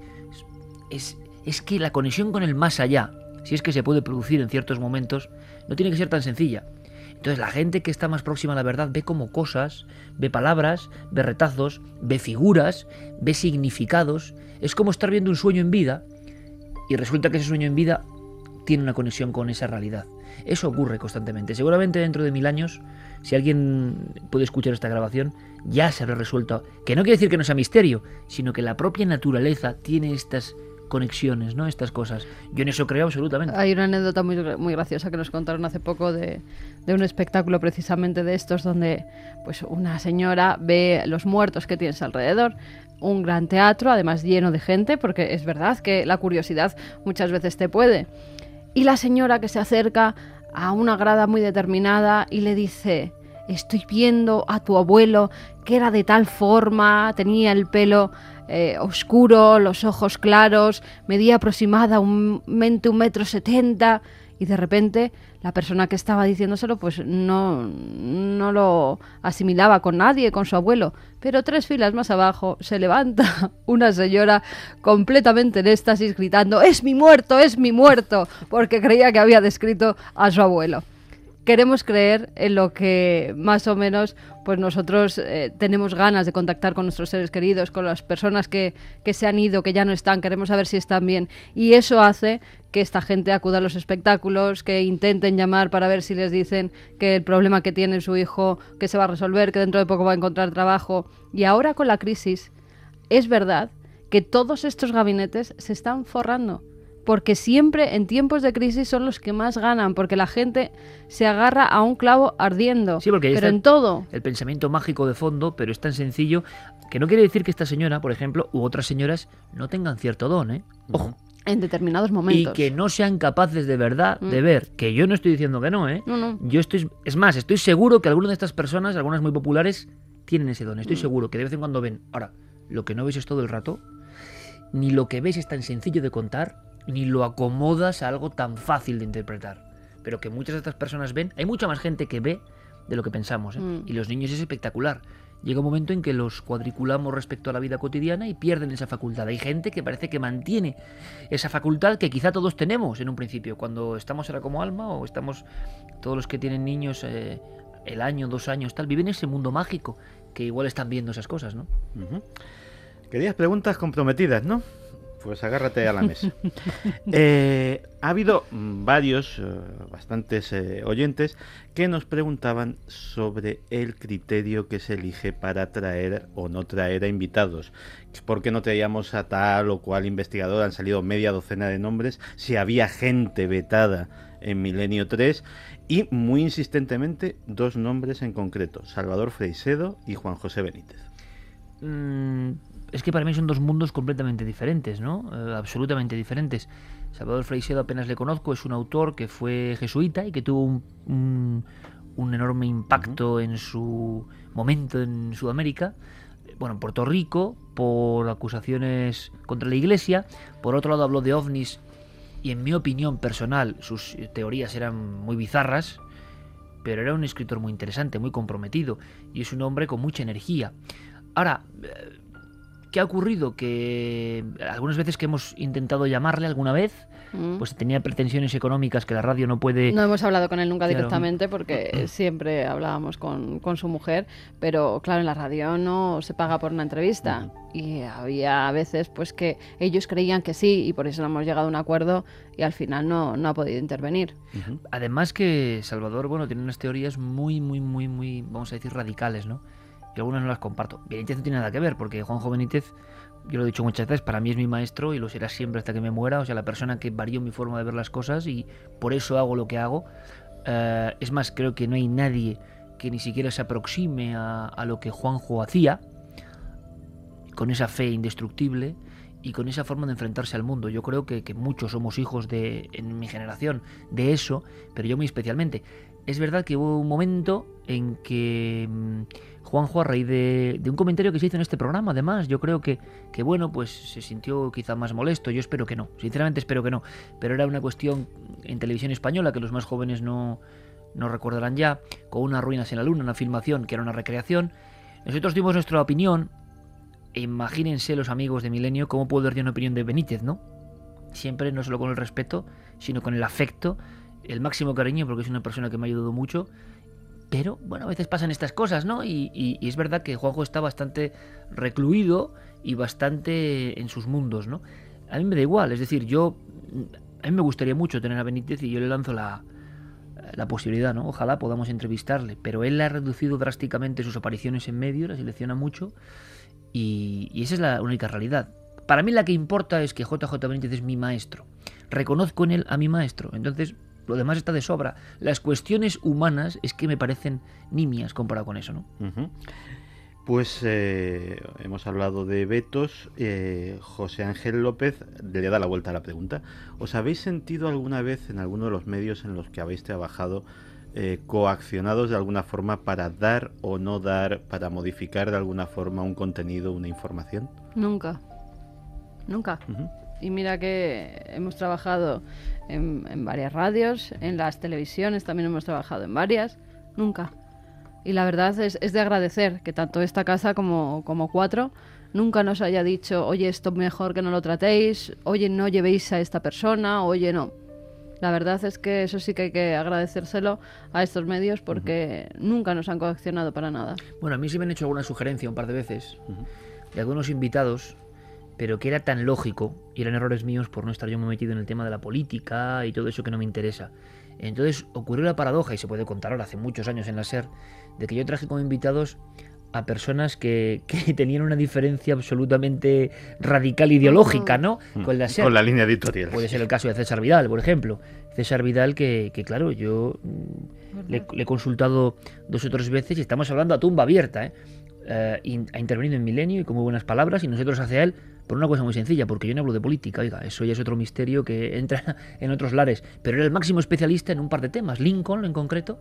Es, es que la conexión con el más allá, si es que se puede producir en ciertos momentos, no tiene que ser tan sencilla. Entonces la gente que está más próxima a la verdad ve como cosas, ve palabras, ve retazos, ve figuras, ve significados. Es como estar viendo un sueño en vida y resulta que ese sueño en vida tiene una conexión con esa realidad. Eso ocurre constantemente. Seguramente dentro de mil años, si alguien puede escuchar esta grabación, ya se habrá resuelto. Que no quiere decir que no sea misterio, sino que la propia naturaleza tiene estas conexiones, ¿no? Estas cosas. Yo en eso creo absolutamente. Hay una anécdota muy, muy graciosa que nos contaron hace poco de, de, un espectáculo precisamente de estos donde pues una señora ve los muertos que tienes alrededor. Un gran teatro, además lleno de gente, porque es verdad que la curiosidad muchas veces te puede. Y la señora que se acerca a una grada muy determinada y le dice, estoy viendo a tu abuelo que era de tal forma, tenía el pelo eh, oscuro, los ojos claros, medía aproximadamente un metro setenta y de repente la persona que estaba diciéndoselo pues no, no lo asimilaba con nadie, con su abuelo. Pero tres filas más abajo se levanta *laughs* una señora completamente en éxtasis gritando, es mi muerto, es mi muerto, porque creía que había descrito a su abuelo. Queremos creer en lo que más o menos pues nosotros eh, tenemos ganas de contactar con nuestros seres queridos, con las personas que, que se han ido, que ya no están, queremos saber si están bien. Y eso hace que esta gente acuda a los espectáculos, que intenten llamar para ver si les dicen que el problema que tiene su hijo que se va a resolver, que dentro de poco va a encontrar trabajo. Y ahora con la crisis, es verdad que todos estos gabinetes se están forrando porque siempre en tiempos de crisis son los que más ganan, porque la gente se agarra a un clavo ardiendo. Sí, porque ahí pero está en todo. El pensamiento mágico de fondo, pero es tan sencillo que no quiere decir que esta señora, por ejemplo, u otras señoras no tengan cierto don, ¿eh? Ojo. En determinados Y momentos. que no sean capaces de verdad de Mm. ver, que yo no estoy diciendo que no, ¿eh? No, no. Yo estoy, es más, estoy seguro que algunas de estas personas, algunas muy populares, tienen ese don. Mm. Estoy seguro que de vez en cuando ven. Ahora, lo que no ves es todo el rato, ni lo que ves es tan sencillo de contar, ni lo acomodas a algo tan fácil de interpretar. Pero que muchas de estas personas ven, hay mucha más gente que ve de lo que pensamos. ¿eh? Mm. Y los niños es espectacular. Llega un momento en que los cuadriculamos respecto a la vida cotidiana y pierden esa facultad. Hay gente que parece que mantiene esa facultad que quizá todos tenemos en un principio. Cuando estamos ahora como alma o estamos todos los que tienen niños eh, el año, dos años, tal, viven ese mundo mágico que igual están viendo esas cosas, ¿no? Querías preguntas comprometidas, ¿no? Pues agárrate a la mesa. *laughs* Eh, ha habido mm, varios, eh, bastantes eh, oyentes que nos preguntaban sobre el criterio que se elige para traer o no traer a invitados. ¿Por qué no traíamos a tal o cual investigador? Han salido media docena de nombres. Si había gente vetada en Milenio 3 y muy insistentemente dos nombres en concreto, Salvador Freisedo y Juan José Benítez. Mm, es que para mí son dos mundos completamente diferentes, ¿no? Eh, absolutamente diferentes. Salvador Freixedo apenas le conozco, es un autor que fue jesuita y que tuvo un, un- un enorme impacto en su momento en Sudamérica. Bueno, en Puerto Rico, por acusaciones contra la iglesia. Por otro lado, habló de ovnis y, en mi opinión personal, sus teorías eran muy bizarras. Pero era un escritor muy interesante, muy comprometido y es un hombre con mucha energía. Ahora, eh, ¿qué ha ocurrido? Que algunas veces que hemos intentado llamarle alguna vez, Mm. pues tenía pretensiones económicas que la radio no puede... No hemos hablado con él nunca Claro. directamente porque *clears throat* siempre hablábamos con, con su mujer, pero claro, en la radio no se paga por una entrevista. Y había veces pues que ellos creían que sí y por eso no hemos llegado a un acuerdo y al final no, no ha podido intervenir. Ujú. Además que Salvador, bueno, tiene unas teorías muy, muy, muy, muy, vamos a decir, radicales, ¿no? Y algunas no las comparto. Benítez no tiene nada que ver, porque Juanjo Benítez, yo lo he dicho muchas veces, para mí es mi maestro y lo será siempre hasta que me muera. O sea, la persona que varió mi forma de ver las cosas y por eso hago lo que hago. Eh, es más, creo que no hay nadie que ni siquiera se aproxime a, a lo que Juanjo hacía, con esa fe indestructible y con esa forma de enfrentarse al mundo. Yo creo que, que muchos somos hijos de, en mi generación, de eso, pero yo muy especialmente. Es verdad que hubo un momento en que mm, Juanjo, a raíz de, un comentario que se hizo en este programa, además, yo creo que, que, bueno, pues se sintió quizá más molesto. Yo espero que no, sinceramente espero que no. Pero era una cuestión en televisión española que los más jóvenes no, no recordarán ya, con unas ruinas en la luna, una filmación que era una recreación. Nosotros dimos nuestra opinión. Imagínense los amigos de Milenio cómo puedo dar una opinión de Benítez, ¿no? Siempre no solo con el respeto, sino con el afecto, el máximo cariño, porque es una persona que me ha ayudado mucho. Pero, bueno, a veces pasan estas cosas, ¿no? Y, es verdad que Juanjo está bastante recluido y bastante en sus mundos, ¿no? A mí me da igual, es decir, yo. A mí me gustaría mucho tener a Benítez y yo le lanzo la, la posibilidad, ¿no? Ojalá podamos entrevistarle, pero él ha reducido drásticamente sus apariciones en medios, la selecciona mucho y, y esa es la única realidad. Para mí la que importa es que JJ Benítez es mi maestro. Reconozco en él a mi maestro, entonces lo demás está de sobra. Las cuestiones humanas es que me parecen nimias comparado con eso, ¿no? Pues eh, hemos hablado de vetos. eh, José Ángel López le da la vuelta a la pregunta. ¿Os habéis sentido alguna vez en alguno de los medios en los que habéis trabajado eh, coaccionados de alguna forma para dar o no dar, para modificar de alguna forma un contenido, una información? Nunca. Nunca. Y mira que hemos trabajado en, en varias radios, en las televisiones también hemos trabajado en varias. Nunca. Y la verdad es, es de agradecer que tanto esta casa como, como cuatro nunca nos haya dicho, oye, esto mejor que no lo tratéis, oye, no llevéis a esta persona, oye, no. La verdad es que eso sí que hay que agradecérselo a estos medios porque nunca nos han coaccionado para nada. Bueno, a mí sí me han hecho alguna sugerencia un par de veces de algunos invitados, pero que era tan lógico y eran errores míos por no estar yo muy metido en el tema de la política y todo eso que no me interesa. Entonces ocurrió la paradoja, y se puede contar ahora, hace muchos años en la SER, de que yo traje como invitados a personas que, *laughs* que tenían una diferencia absolutamente radical ideológica, ¿no? Con la SER. Con la línea editorial. Puede ser el caso de César Vidal, por ejemplo. César Vidal, que, que claro, yo mm, le, le he consultado dos o tres veces y estamos hablando a tumba abierta, ¿eh? Eh, in- ha intervenido en Milenio y con muy buenas palabras y nosotros hacia él por una cosa muy sencilla, porque yo no hablo de política, oiga, eso ya es otro misterio que *laughs* entra en otros lares, pero era el máximo especialista en un par de temas, Lincoln en concreto,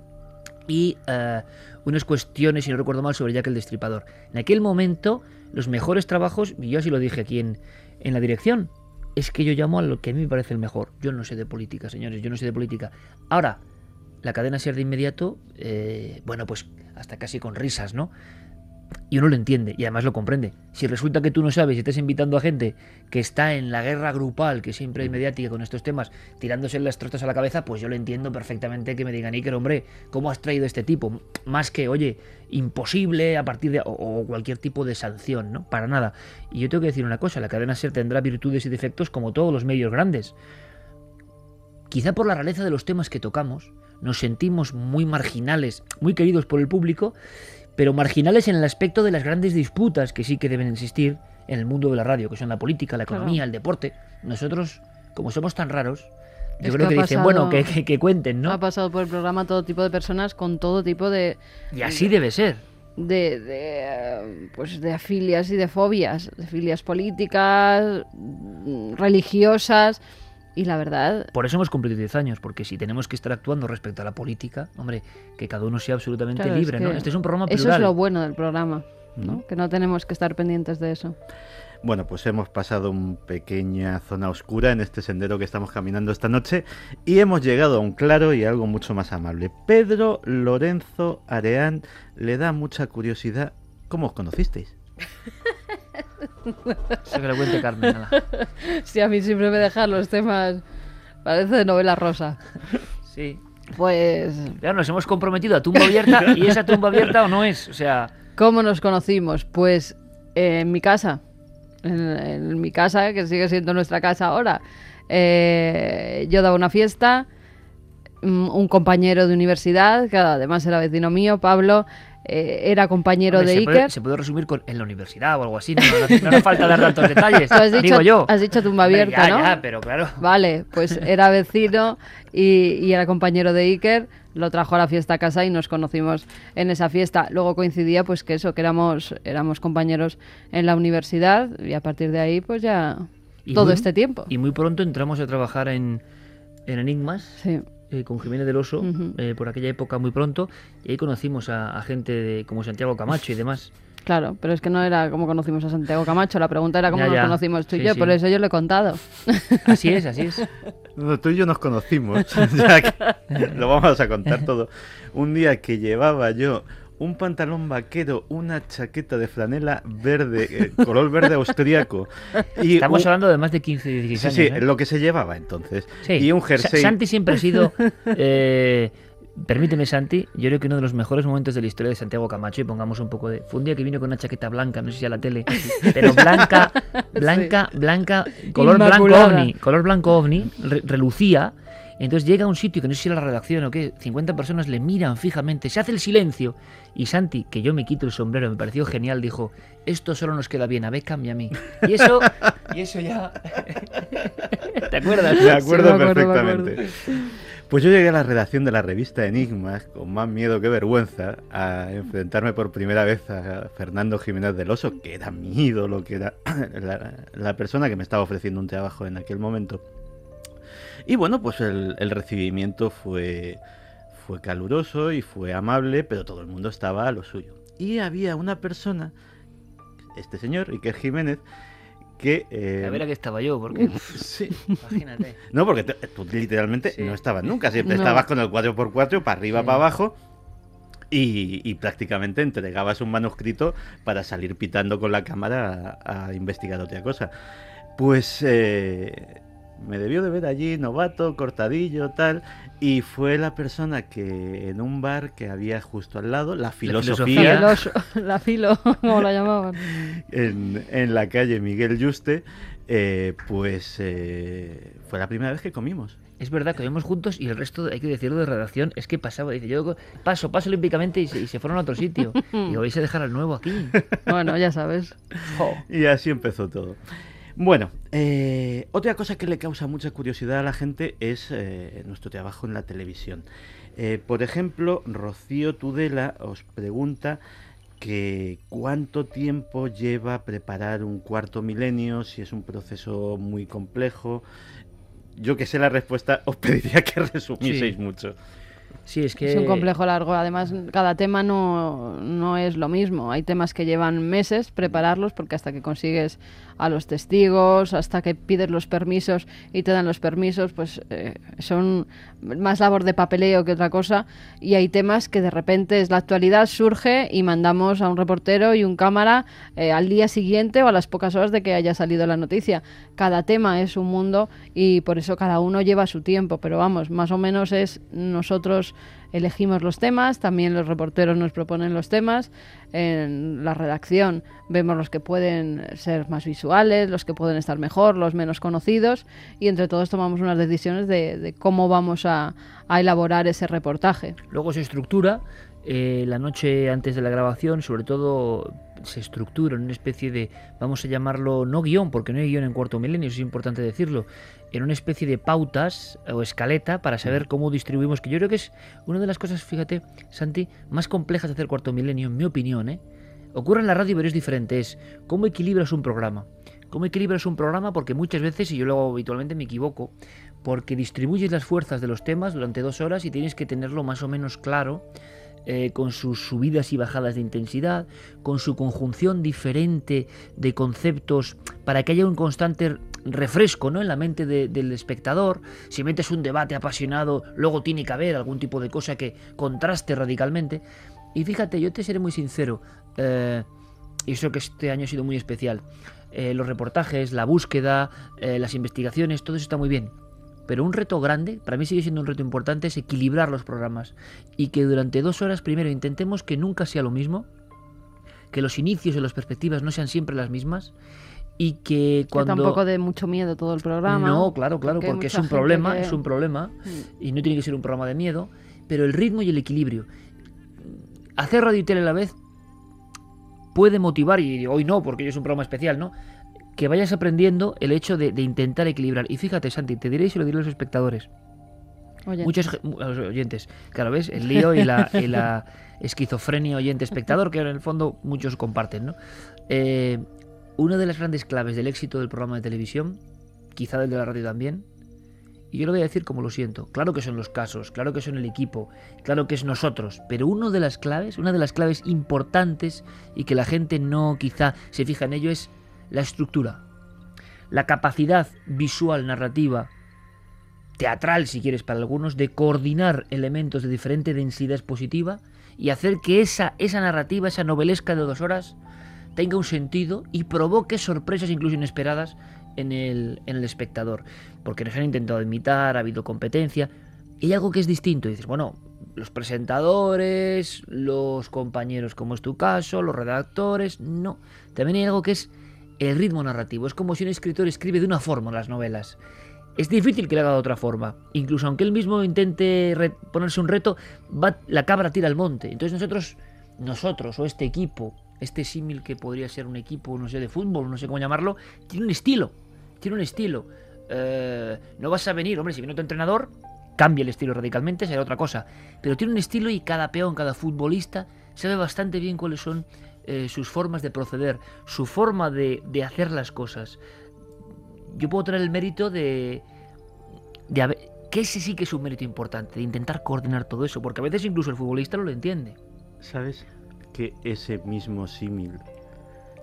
y eh, unas cuestiones, si no recuerdo mal, sobre Jack el Destripador. En aquel momento, los mejores trabajos, y yo así lo dije aquí en, en la dirección, es que yo llamo a lo que a mí me parece el mejor. Yo no sé de política, señores, yo no sé de política. Ahora, la cadena ser de inmediato, eh, bueno, pues hasta casi con risas, ¿no? Y uno lo entiende y además lo comprende. Si resulta que tú no sabes y estás invitando a gente que está en la guerra grupal, que siempre hay mediática con estos temas, tirándose las trostas a la cabeza, pues yo lo entiendo perfectamente que me digan, Iker, hombre, ¿cómo has traído este tipo? Más que, oye, imposible a partir de. o, o cualquier tipo de sanción, ¿no? Para nada. Y yo tengo que decir una cosa: la cadena ser tendrá virtudes y defectos como todos los medios grandes. Quizá por la rareza de los temas que tocamos, nos sentimos muy marginales, muy queridos por el público, pero marginales en el aspecto de las grandes disputas que sí que deben existir en el mundo de la radio, que son la política, la Claro. economía, el deporte. Nosotros, como somos tan raros, yo Es creo que que, ha dicen, pasado- bueno, que, que- que cuenten, Ha ¿no? pasado por el programa todo tipo de personas con todo tipo de, Y así debe ser. de, de, pues de afilias y de fobias, de filias políticas, mm, religiosas y la verdad Por eso hemos cumplido 10 años, porque si tenemos que estar actuando respecto a la política, hombre, que cada uno sea absolutamente claro, es libre, ¿no? Este es un programa Eso plural. es lo bueno del programa, ¿no? Que no tenemos que estar pendientes de eso. Bueno, pues hemos pasado una pequeña zona oscura en este sendero que estamos caminando esta noche y hemos llegado a un claro y algo mucho más amable. Pedro Lorenzo Areán le da mucha curiosidad. ¿Cómo os conocisteis? *laughs* Eso que lo cuente Carmen. ala. *laughs* A mí siempre me dejan los temas, parece de novela rosa. Sí. Pues, Ya nos hemos comprometido a tumba abierta y esa tumba abierta o no es. O sea, ¿cómo nos conocimos? Pues eh, en mi casa, en, en mi casa, que sigue siendo nuestra casa ahora. Eh, yo daba una fiesta, mm, un compañero de universidad, que además era vecino mío, Pablo, eh, era compañero hombre, de se, puede, Iker. se puede resumir con en la universidad o algo así. No, no, no hace falta dar tantos *laughs* detalles. Has dicho, digo yo. has dicho tumba abierta, ya, ¿no? Ya, pero claro. Vale, pues *laughs* era vecino y, y era compañero de Iker, lo trajo a la fiesta a casa y nos conocimos en esa fiesta. Luego coincidía pues que eso, que éramos, éramos compañeros en la universidad y a partir de ahí pues ya Y todo muy- este tiempo. Y muy pronto entramos a trabajar en, en Enigmas. Sí, eh, con Jiménez del Oso, eh, por aquella época muy pronto, y ahí conocimos a, a gente de, como Santiago Camacho y demás. claro, pero es que no era como conocimos a Santiago Camacho, la pregunta era cómo Ya, nos conocimos tú y Sí, yo, sí. por eso yo lo he contado. Así es, así es. *laughs* No, tú y yo nos conocimos, *laughs* ya que *laughs* lo vamos a contar todo. Un día que llevaba yo un pantalón vaquero, una chaqueta de franela verde, eh, color verde austriaco. Y Estamos un- hablando de más de 15, 16 Sí, años. sí, ¿eh? lo que se llevaba entonces. Sí. Y un jersey. Santi siempre ha sido. *laughs* eh, permíteme, Santi. Yo creo que uno de los mejores momentos de la historia de Santiago Camacho, y pongamos un poco de. Fue un día que vino con una chaqueta blanca, no sé si a la tele, pero blanca, *laughs* blanca, blanca, color blanco ovni, color blanco ovni, re- relucía. Entonces llega a un sitio que no sé si era la redacción o qué, 50 personas le miran fijamente, se hace el silencio. Y Santi, que yo me quito el sombrero, me pareció genial, dijo: Esto solo nos queda bien a Beckham y a mí. Y eso, *laughs* y eso ya. *laughs* ¿Te acuerdas? Me acuerdo me acuerdo, me perfectamente. Pues yo llegué a la redacción de la revista Enigmas con más miedo que vergüenza a enfrentarme por primera vez a Fernando Jiménez del Oso, que era mi ídolo, que era *coughs* la, la persona que me estaba ofreciendo un trabajo en aquel momento. Y bueno, pues el, el recibimiento fue, fue caluroso y fue amable, pero todo el mundo estaba a lo suyo. Y había una persona, este señor, Iker Jiménez, que... eh, A ver a qué estaba yo, porque. *laughs* sí, Imagínate. *laughs* no, porque te- tú literalmente Sí. no estabas nunca, siempre No. estabas con el 4x4 para arriba, Sí. para abajo. Y, y prácticamente entregabas un manuscrito para salir pitando con la cámara a, a investigar otra cosa. Pues eh, me debió de ver allí, novato, cortadillo, tal, y fue la persona que en un bar que había justo al lado, la filosofía, La, filoso- *laughs* la filo, como la llamaban. en, en la calle Miguel Yuste, eh, pues eh, fue la primera vez que comimos. Es verdad que vivimos juntos y el resto, hay que decirlo de redacción, es que pasaba. Dice, yo paso, paso olímpicamente y se, y se fueron a otro sitio. *laughs* y vais a dejar al nuevo aquí. Bueno, ya sabes. Y así empezó todo. Bueno, eh, otra cosa que le causa mucha curiosidad a la gente es eh, nuestro trabajo en la televisión. Eh, por ejemplo, Rocío Tudela os pregunta que cuánto tiempo lleva preparar un cuarto milenio, si es un proceso muy complejo. Yo que sé la respuesta, os pediría que *laughs* resumieseis Sí. mucho. Sí, es que. Es un complejo largo. Además, cada tema no, no es lo mismo. Hay temas que llevan meses prepararlos porque hasta que consigues a los testigos, hasta que pides los permisos y te dan los permisos, pues eh, son más labor de papeleo que otra cosa. Y hay temas que de repente es la actualidad, surge y mandamos a un reportero y un cámara eh, al día siguiente o a las pocas horas de que haya salido la noticia. Cada tema es un mundo y por eso cada uno lleva su tiempo. Pero vamos, más o menos es nosotros elegimos los temas, también los reporteros nos proponen los temas, en la redacción vemos los que pueden ser más visuales, los que pueden estar mejor, los menos conocidos y entre todos tomamos unas decisiones de, cómo vamos a, a elaborar ese reportaje. Luego se estructura eh, la noche antes de la grabación, sobre todo se estructura en una especie de, vamos a llamarlo, no guion, porque no hay guion en Cuarto Milenio, es importante decirlo, en una especie de pautas o escaleta para saber cómo distribuimos, que yo creo que es una de las cosas, fíjate, Santi, más complejas de hacer Cuarto Milenio, en mi opinión, ¿eh? Ocurre en la radio, pero es diferente, es cómo equilibras un programa. ¿Cómo equilibras un programa? Porque muchas veces, y yo luego habitualmente me equivoco, porque distribuyes las fuerzas de los temas durante dos horas y tienes que tenerlo más o menos claro, eh, con sus subidas y bajadas de intensidad, con su conjunción diferente de conceptos, para que haya un constante refresco ¿no? en la mente de- del espectador. Si metes un debate apasionado, luego tiene que haber algún tipo de cosa que contraste radicalmente. Y fíjate, yo te seré muy sincero, eh, y eso que este año ha sido muy especial. Eh, los reportajes, la búsqueda, las investigaciones, todo eso está muy bien. Pero un reto grande, para mí sigue siendo un reto importante, es equilibrar los programas. Y que durante dos horas primero intentemos que nunca sea lo mismo, que los inicios y las perspectivas no sean siempre las mismas, y que cuando... tampoco de mucho miedo todo el programa. No, claro, claro, porque es un problema, que- es un problema, y no tiene que ser un programa de miedo, pero el ritmo y el equilibrio. Hacer radio y tele a la vez puede motivar, y hoy no, porque hoy es un programa especial, ¿no? Que vayas aprendiendo el hecho de, de intentar equilibrar. Y fíjate, Santi, te diré y se lo diré a los espectadores. Oye, Muchos los oyentes. Claro, ¿ves? El lío y la, y la *laughs* esquizofrenia oyente-espectador, que en el fondo muchos comparten, ¿no? Eh, una de las grandes claves del éxito del programa de televisión, quizá del de la radio también, y yo lo voy a decir como lo siento, claro que son los casos, claro que son el equipo, claro que es nosotros, pero una de las claves, una de las claves importantes y que la gente no quizá se fija en ello es la estructura, la capacidad visual, narrativa, teatral, si quieres, para algunos, de coordinar elementos de diferente densidad expositiva y hacer que esa, esa narrativa, esa novelesca de dos horas, tenga un sentido y provoque sorpresas incluso inesperadas en el, en el espectador. Porque nos han intentado imitar, ha habido competencia, y hay algo que es distinto. Dices, bueno, los presentadores, los compañeros, como es tu caso, los redactores, no. También hay algo que es el ritmo narrativo. Es como si un escritor escribe de una forma las novelas. Es difícil que lo haga de otra forma. Incluso aunque él mismo intente ponerse un reto, la cabra tira al monte. Entonces nosotros, nosotros o este equipo, este símil que podría ser un equipo, no sé, de fútbol, no sé cómo llamarlo, tiene un estilo. Tiene un estilo. Eh, no vas a venir, hombre, si viene otro entrenador, cambia el estilo radicalmente, será otra cosa. Pero tiene un estilo y cada peón, cada futbolista sabe bastante bien cuáles son eh, sus formas de proceder, su forma de, de hacer las cosas. Yo puedo tener el mérito de, de haber, que ese sí que es un mérito importante, de intentar coordinar todo eso, porque a veces incluso el futbolista no lo entiende. ¿Sabes que ese mismo símil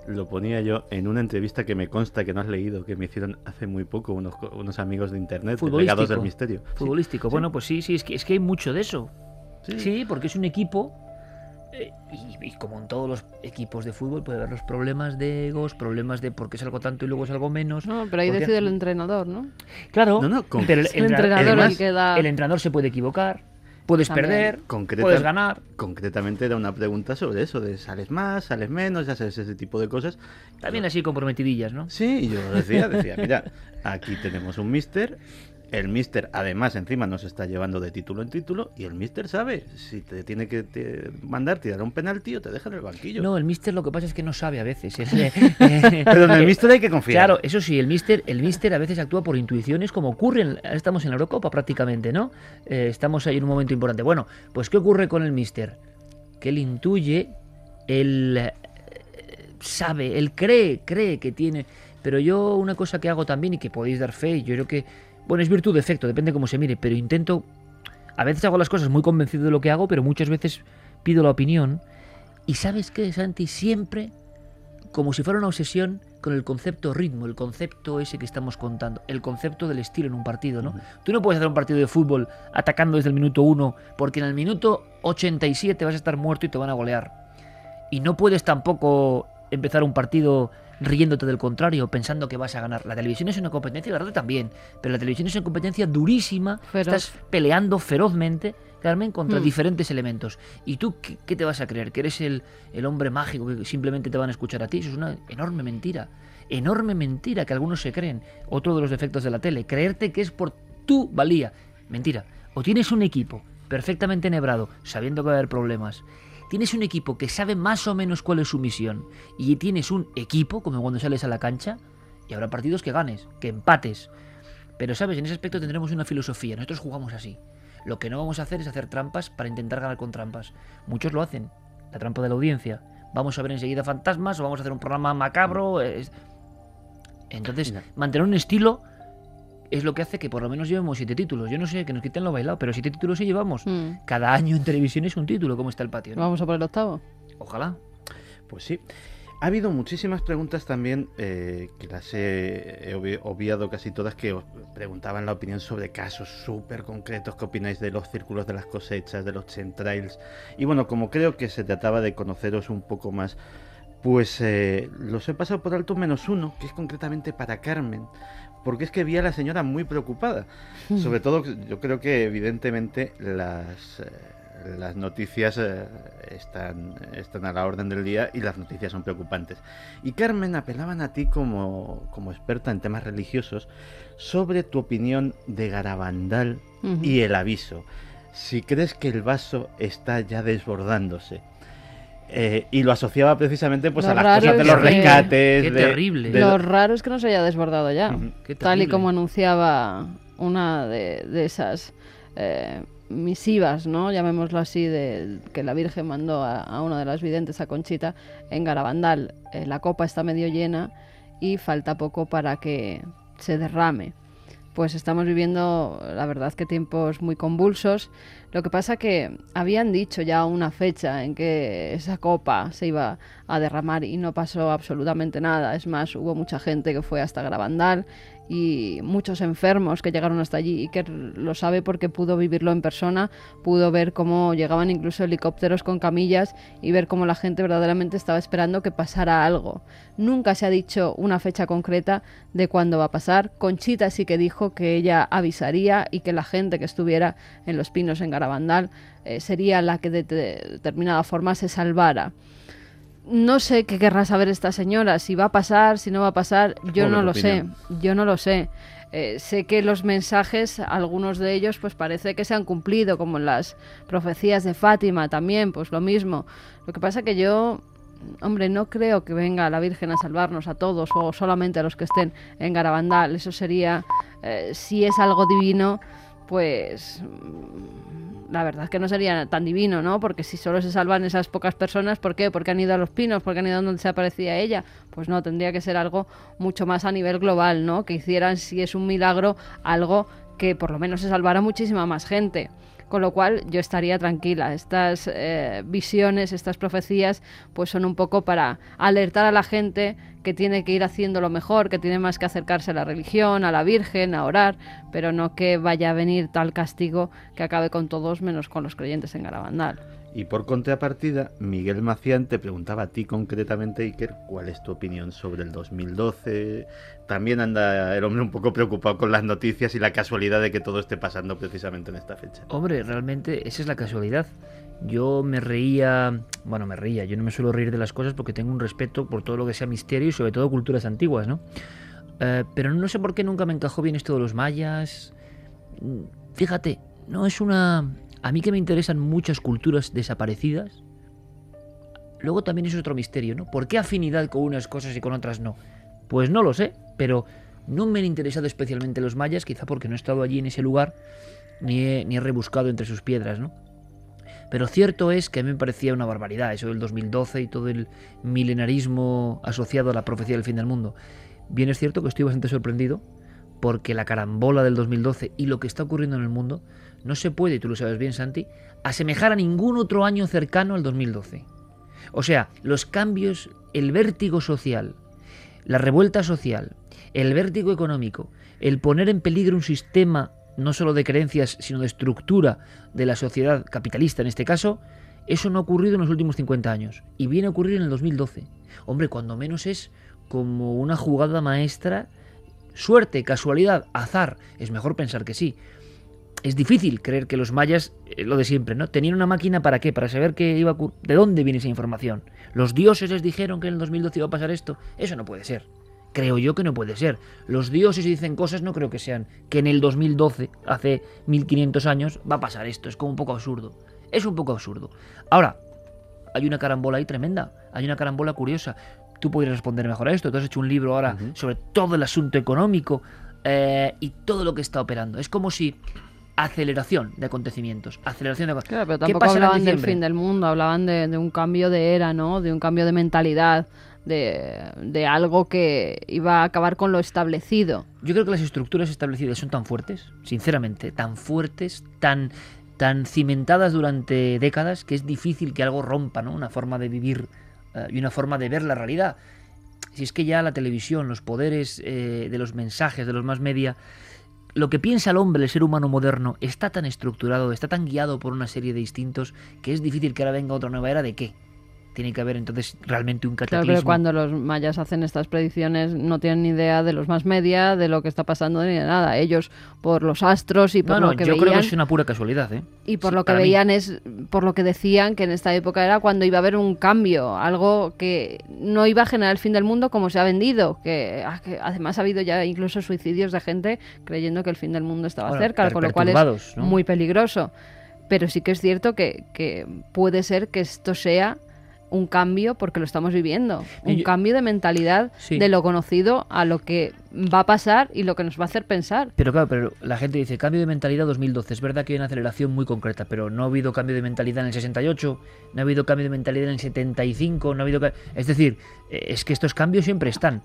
lo ponía yo en una entrevista que me consta que no has leído, que me hicieron hace muy poco unos, unos amigos de internet, Legados del. Misterio? Futbolístico. sí. Bueno, pues sí, sí, es que, es que hay mucho de eso. Sí. Sí, porque es un equipo y, y como en todos los equipos de fútbol puede haber los problemas de egos, problemas de por qué salgo tanto y luego salgo menos. No, pero ahí porque- decide el entrenador, ¿no? Claro, No, no, con- pero el, El entrenador además, el que da- el entrenador se puede equivocar, puedes También. perder, Concreta- puedes ganar. Concretamente era una pregunta sobre eso, de sales más, sales menos, ya sabes, ese tipo de cosas. También así comprometidillas, ¿no? Sí, yo decía, decía, mira, aquí tenemos un mister, el mister además encima nos está llevando de título en título y el mister sabe si te tiene que te- mandar tirar un penalti o te deja en el banquillo. No, el mister lo que pasa es que no sabe a veces. es, *laughs* eh, Pero en el eh, mister hay que confiar. Claro, eso sí, el mister, el mister a veces actúa por intuiciones como ocurre, en- estamos en la Eurocopa prácticamente, ¿no? Eh, estamos ahí en un momento importante. Bueno, pues ¿qué ocurre con el mister? Que él intuye, él sabe, él cree, cree que tiene... Pero yo una cosa que hago también y que podéis dar fe, yo creo que, bueno, es virtud de efecto, depende cómo se mire, pero intento, a veces hago las cosas muy convencido de lo que hago, pero muchas veces pido la opinión. Y sabes qué, Santi, siempre como si fuera una obsesión con el concepto ritmo, el concepto ese que estamos contando, el concepto del estilo en un partido, ¿no? Tú no puedes hacer un partido de fútbol atacando desde el minuto 1, porque en el minuto 87 vas a estar muerto y te van a golear. Y no puedes tampoco empezar un partido riéndote del contrario, pensando que vas a ganar. La televisión es una competencia, la radio también, pero la televisión es una competencia durísima, Feroz. estás peleando ferozmente, Carmen, contra Hmm. diferentes elementos. ¿Y tú qué, qué te vas a creer? ¿Que eres el, el hombre mágico que simplemente te van a escuchar a ti? Eso es una enorme mentira. Enorme mentira que algunos se creen. Otro de los defectos de la tele, creerte que es por tu valía. Mentira. O tienes un equipo perfectamente enhebrado, sabiendo que va a haber problemas. Tienes un equipo que sabe más o menos cuál es su misión. Y tienes un equipo, como cuando sales a la cancha, y habrá partidos que ganes, que empates. Pero sabes, en ese aspecto tendremos una filosofía. Nosotros jugamos así. Lo que no vamos a hacer es hacer trampas para intentar ganar con trampas. Muchos lo hacen. La trampa de la audiencia. Vamos a ver enseguida fantasmas o vamos a hacer un programa macabro. es- Entonces, mantener un estilo es lo que hace que por lo menos llevemos siete títulos. Yo no sé que nos quiten lo bailado, pero siete títulos sí llevamos. Mm. Cada año en televisión es un título, como está el patio. ¿no? Vamos a por el octavo. Ojalá. Pues sí. Ha habido muchísimas preguntas también, eh, que las he, he obvi- obviado casi todas, que os preguntaban la opinión sobre casos súper concretos. ¿Qué opináis de los círculos de las cosechas, de los chemtrails? Y bueno, como creo que se trataba de conoceros un poco más, pues eh, los he pasado por alto menos uno, que es concretamente para Carmen. Porque es que vi a la señora muy preocupada. Sobre todo, yo creo que evidentemente las, eh, las noticias eh, están, están a la orden del día y las noticias son preocupantes. Y Carmen, apelaban a ti como, como experta en temas religiosos sobre tu opinión de Garabandal y el aviso. Si crees que el vaso está ya desbordándose. Eh, y lo asociaba precisamente pues Lo a las cosas de los que- rescates. Qué de- terrible. de- Lo raro es que no se haya desbordado ya. Tal y como anunciaba una de, de esas eh, misivas, ¿no? Llamémoslo así, de que la Virgen mandó a, a una de las videntes, a Conchita, en Garabandal. Eh, la copa está medio llena y falta poco para que se derrame. Pues estamos viviendo, la verdad, que tiempos muy convulsos. Lo que pasa que habían dicho ya una fecha en que esa copa se iba a derramar y no pasó absolutamente nada. Es más, hubo mucha gente que fue hasta Garabandal y muchos enfermos que llegaron hasta allí y que lo sabe porque pudo vivirlo en persona, pudo ver cómo llegaban incluso helicópteros con camillas y ver cómo la gente verdaderamente estaba esperando que pasara algo. Nunca se ha dicho una fecha concreta de cuándo va a pasar. Conchita sí que dijo que ella avisaría y que la gente que estuviera en los pinos en Garabandal eh, sería la que de de determinada forma se salvara. No sé qué querrá saber esta señora, si va a pasar, si no va a pasar, yo no lo opinión. sé, yo no lo sé. Eh, sé que los mensajes, algunos de ellos, pues parece que se han cumplido, como en las profecías de Fátima también, pues lo mismo. Lo que pasa que yo, hombre, no creo que venga la Virgen a salvarnos a todos o solamente a los que estén en Garabandal. Eso sería, eh, si es algo divino, pues la verdad es que no sería tan divino, ¿no? Porque si solo se salvan esas pocas personas, ¿por qué? Porque han ido a los pinos, porque han ido donde se aparecía ella. Pues no, tendría que ser algo mucho más a nivel global, ¿no? Que hicieran, si es un milagro, algo que por lo menos se salvara muchísima más gente. Con lo cual yo estaría tranquila. Estas eh, visiones, estas profecías, pues son un poco para alertar a la gente que tiene que ir haciendo lo mejor, que tiene más que acercarse a la religión, a la Virgen, a orar, pero no que vaya a venir tal castigo que acabe con todos menos con los creyentes en Garabandal. Y por contrapartida, Miguel Macián te preguntaba a ti concretamente, Iker, cuál es tu opinión sobre el 2012. También anda el hombre un poco preocupado con las noticias y la casualidad de que todo esté pasando precisamente en esta fecha. Hombre, realmente esa es la casualidad. Yo me reía, bueno, me reía, yo no me suelo reír de las cosas porque tengo un respeto por todo lo que sea misterio y sobre todo culturas antiguas, ¿no? Eh, pero no sé por qué nunca me encajó bien esto de los mayas. Fíjate, no es una... A mí que me interesan muchas culturas desaparecidas. Luego también es otro misterio, ¿no? ¿Por qué afinidad con unas cosas y con otras no? Pues no lo sé, pero no me han interesado especialmente los mayas, quizá porque no he estado allí en ese lugar, ni he, ni he rebuscado entre sus piedras, ¿no? Pero cierto es que a mí me parecía una barbaridad eso del 2012 y todo el milenarismo asociado a la profecía del fin del mundo. Bien es cierto que estoy bastante sorprendido porque la carambola del 2012 y lo que está ocurriendo en el mundo no se puede, y tú lo sabes bien Santi, asemejar a ningún otro año cercano al 2012. O sea, los cambios, el vértigo social, la revuelta social, el vértigo económico, el poner en peligro un sistema no solo de creencias, sino de estructura de la sociedad capitalista en este caso, eso no ha ocurrido en los últimos 50 años. Y viene a ocurrir en el 2012. Hombre, cuando menos es como una jugada maestra, suerte, casualidad, azar. Es mejor pensar que sí. Es difícil creer que los mayas, eh, lo de siempre, ¿no? Tenían una máquina para qué? Para saber qué iba a. ¿De dónde viene esa información? ¿Los dioses les dijeron que en el 2012 iba a pasar esto? Eso no puede ser. Creo yo que no puede ser. Los dioses dicen cosas, no creo que sean que en el 2012, hace 1500 años, va a pasar esto. Es como un poco absurdo. Es un poco absurdo. Ahora, hay una carambola ahí tremenda. Hay una carambola curiosa. Tú podrías responder mejor a esto. Tú has hecho un libro ahora sobre todo el asunto económico eh, y todo lo que está operando. Es como si aceleración de acontecimientos. Aceleración de Claro, pero ¿Qué tampoco hablaban del fin del mundo, hablaban de, de un cambio de era, ¿no? De un cambio de mentalidad, de, de algo que iba a acabar con lo establecido. Yo creo que las estructuras establecidas son tan fuertes, sinceramente, tan fuertes, tan, tan cimentadas durante décadas, que es difícil que algo rompa, ¿no? Una forma de vivir eh, y una forma de ver la realidad. Si es que ya la televisión, los poderes eh, de los mensajes, de los más media, lo que piensa el hombre, el ser humano moderno, está tan estructurado, está tan guiado por una serie de instintos, que es difícil que ahora venga otra nueva era de qué. Tiene que haber entonces realmente un Claro, cataclismo. pero cuando los mayas hacen estas predicciones no tienen ni idea de los más media, de lo que está pasando ni de nada. Ellos, por los astros y por no, no, lo que yo veían, creo que es una pura casualidad, ¿eh? y por Sí, lo que mí. veían es, por lo que decían que en esta época era cuando iba a haber un cambio, algo que no iba a generar el fin del mundo como se ha vendido, que, ah, que además ha habido ya incluso suicidios de gente creyendo que el fin del mundo estaba Bueno, cerca, con lo cual es ¿no? muy peligroso. Pero sí que es cierto que, que puede ser que esto sea un cambio porque lo estamos viviendo, un yo- cambio de mentalidad Sí. de lo conocido a lo que va a pasar y lo que nos va a hacer pensar. Pero claro, pero la gente dice cambio de mentalidad 2012. Es verdad que hay una aceleración muy concreta, pero no ha habido cambio de mentalidad en el 68, no ha habido cambio de mentalidad en el 75, no ha habido... Es decir, eh, es que estos cambios siempre están.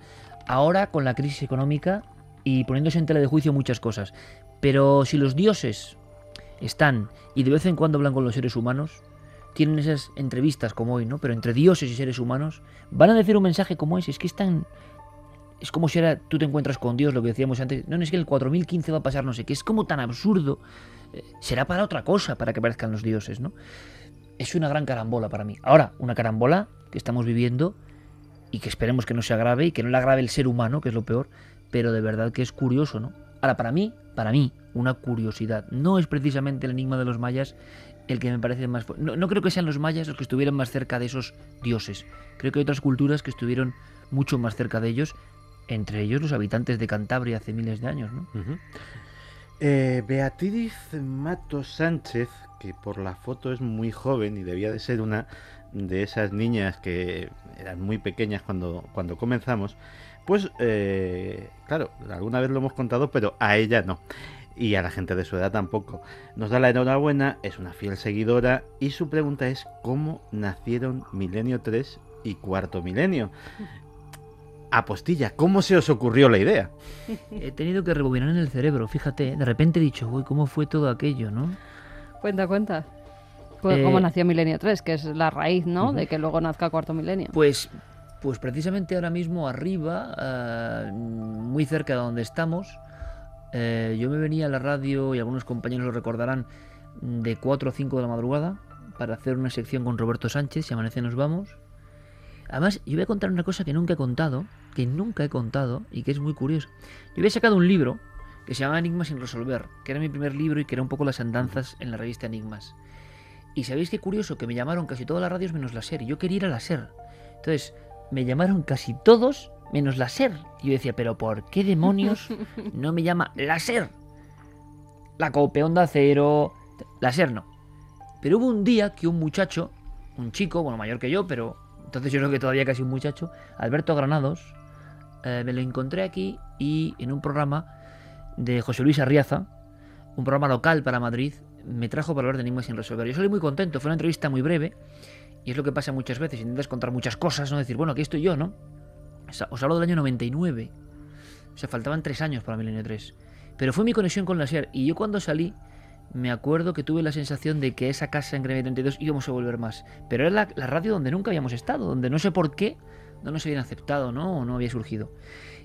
Ahora con la crisis económica y poniéndose en tela de juicio muchas cosas. Pero si los dioses están y de vez en cuando hablan con los seres humanos, tienen esas entrevistas como hoy, ¿no? Pero entre dioses y seres humanos, van a decir un mensaje como ese. Es que es tan, es como si ahora tú te encuentras con Dios, lo que decíamos antes. No, no es que el 4015 va a pasar no sé qué. Es como tan absurdo. Eh, será para otra cosa, para que aparezcan los dioses, ¿no? Es una gran carambola para mí. Ahora, una carambola que estamos viviendo y que esperemos que no se agrave y que no la agrave el ser humano, que es lo peor. Pero de verdad que es curioso, ¿no? Ahora, para mí, para mí, una curiosidad. No es precisamente el enigma de los mayas el que me parece más... No, no creo que sean los mayas los que estuvieran más cerca de esos dioses. Creo que hay otras culturas que estuvieron mucho más cerca de ellos, entre ellos los habitantes de Cantabria hace miles de años, ¿no? Eh, Beatriz Mato Sánchez, que por la foto es muy joven y debía de ser una de esas niñas que eran muy pequeñas cuando, cuando comenzamos, pues eh, claro, alguna vez lo hemos contado, pero a ella no. Y a la gente de su edad tampoco. Nos da la enhorabuena, es una fiel seguidora y su pregunta es ¿cómo nacieron Milenio 3 y Cuarto Milenio? *laughs* Apostilla, ¿cómo se os ocurrió la idea? He tenido que rebobinar en el cerebro, fíjate, de repente he dicho, uy, ¿cómo fue todo aquello, no? Cuenta, cuenta. Eh, cómo nació Milenio 3, que es la raíz, ¿no? De que luego nazca Cuarto Milenio. Pues, pues precisamente ahora mismo arriba, ah, muy cerca de donde estamos, eh, yo me venía a la radio, y algunos compañeros lo recordarán, de 4 o 5 de la madrugada, para hacer una sección con Roberto Sánchez, si amanece nos vamos. Además, yo voy a contar una cosa que nunca he contado, que nunca he contado y que es muy curioso. Yo había sacado un libro que se llama Enigmas sin resolver, que era mi primer libro y que era un poco las andanzas en la revista Enigmas. Y sabéis qué curioso, que me llamaron casi todas las radios menos la SER, y yo quería ir a la SER. Entonces, me llamaron casi todos menos la SER. Y yo decía, pero ¿por qué demonios *laughs* no me llama la SER? La Cope, Onda Cero, la SER no. Pero hubo un día que un muchacho, un chico, bueno, mayor que yo, pero entonces yo creo que todavía casi un muchacho, Alberto Granados, eh, me lo encontré aquí y en un programa de José Luis Arriaza, un programa local para Madrid, me trajo para hablar de enigmas sin resolver. Yo salí muy contento, fue una entrevista muy breve y es lo que pasa muchas veces, intentas contar muchas cosas, ¿no? Decir, bueno, aquí estoy yo, ¿no? Os hablo del año 99, o sea, faltaban tres años para Milenio 3. Pero fue mi conexión con la SER y yo cuando salí me acuerdo que tuve la sensación de que esa casa en Gremio 32 íbamos a volver más. Pero era la, radio donde nunca habíamos estado, donde no sé por qué no nos habían aceptado, ¿no? O no había surgido.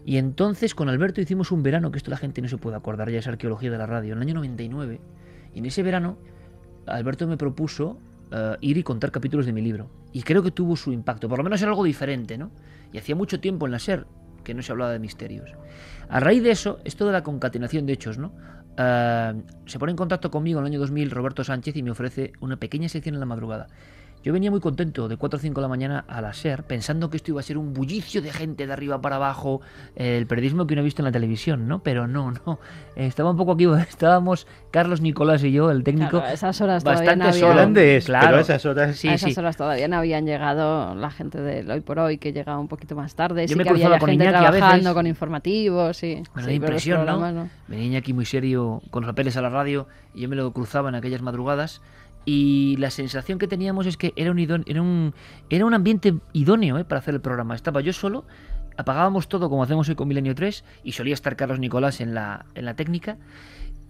Y entonces con Alberto hicimos un verano, que esto la gente no se puede acordar, ya es arqueología de la radio, en el año 99. Y en ese verano Alberto me propuso eh, ir y contar capítulos de mi libro. Y creo que tuvo su impacto, por lo menos era algo diferente, ¿no? Y hacía mucho tiempo en la SER que no se hablaba de misterios. A raíz de eso, esto de la concatenación de hechos, ¿no? Eh, se pone en contacto conmigo en el año 2000 Roberto Sánchez y me ofrece una pequeña sección en la madrugada. Yo venía muy contento de 4 o 5 de la mañana a la SER, pensando que esto iba a ser un bullicio de gente de arriba para abajo, el periodismo que uno ha visto en la televisión, ¿no? Pero no, *laughs* no. Estaba un poco aquí, *laughs* estábamos Carlos Nicolás y yo, el técnico, Claro, a esas horas bastante todavía no había- Grandes, claro. pero a esas horas... Sí, a esas sí. horas todavía no habían llegado la gente del hoy por hoy, que llegaba un poquito más tarde. Yo sí me que había con gente Iñaki a trabajando veces. con informativos, sí. Me sí, impresión, ¿no? programas Venía aquí muy serio con los papeles a la radio y yo me lo cruzaba en aquellas madrugadas. Y la sensación que teníamos es que era un, idón- era un, era un ambiente idóneo ¿eh? para hacer el programa. Estaba yo solo, apagábamos todo como hacemos hoy con Milenio 3 y solía estar Carlos Nicolás en la, en la técnica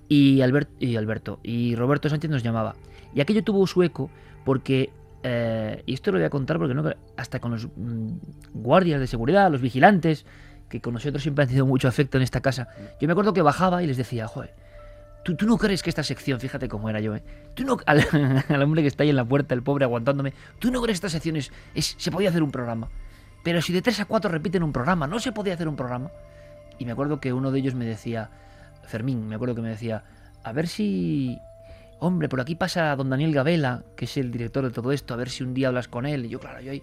y, Albert, y Alberto y Roberto Sánchez nos llamaba. Y aquello tuvo su eco porque, eh, y esto lo voy a contar porque no, hasta con los mm, guardias de seguridad, los vigilantes, que con nosotros siempre han tenido mucho afecto en esta casa, yo me acuerdo que bajaba y les decía, joder, ¿tú, no crees que esta sección, fíjate cómo era yo, ¿eh? Tú no, al, *laughs* al hombre que está ahí en la puerta, el pobre aguantándome, ¿tú no crees que esta sección es, es- se podía hacer un programa? Pero si de 3 a 4 repiten un programa, ¿no se podía hacer un programa? Y me acuerdo que uno de ellos me decía, Fermín, me acuerdo que me decía, a ver si... Hombre, por aquí pasa don Daniel Gabela, que es el director de todo esto, a ver si un día hablas con él. Y yo, claro, yo ahí...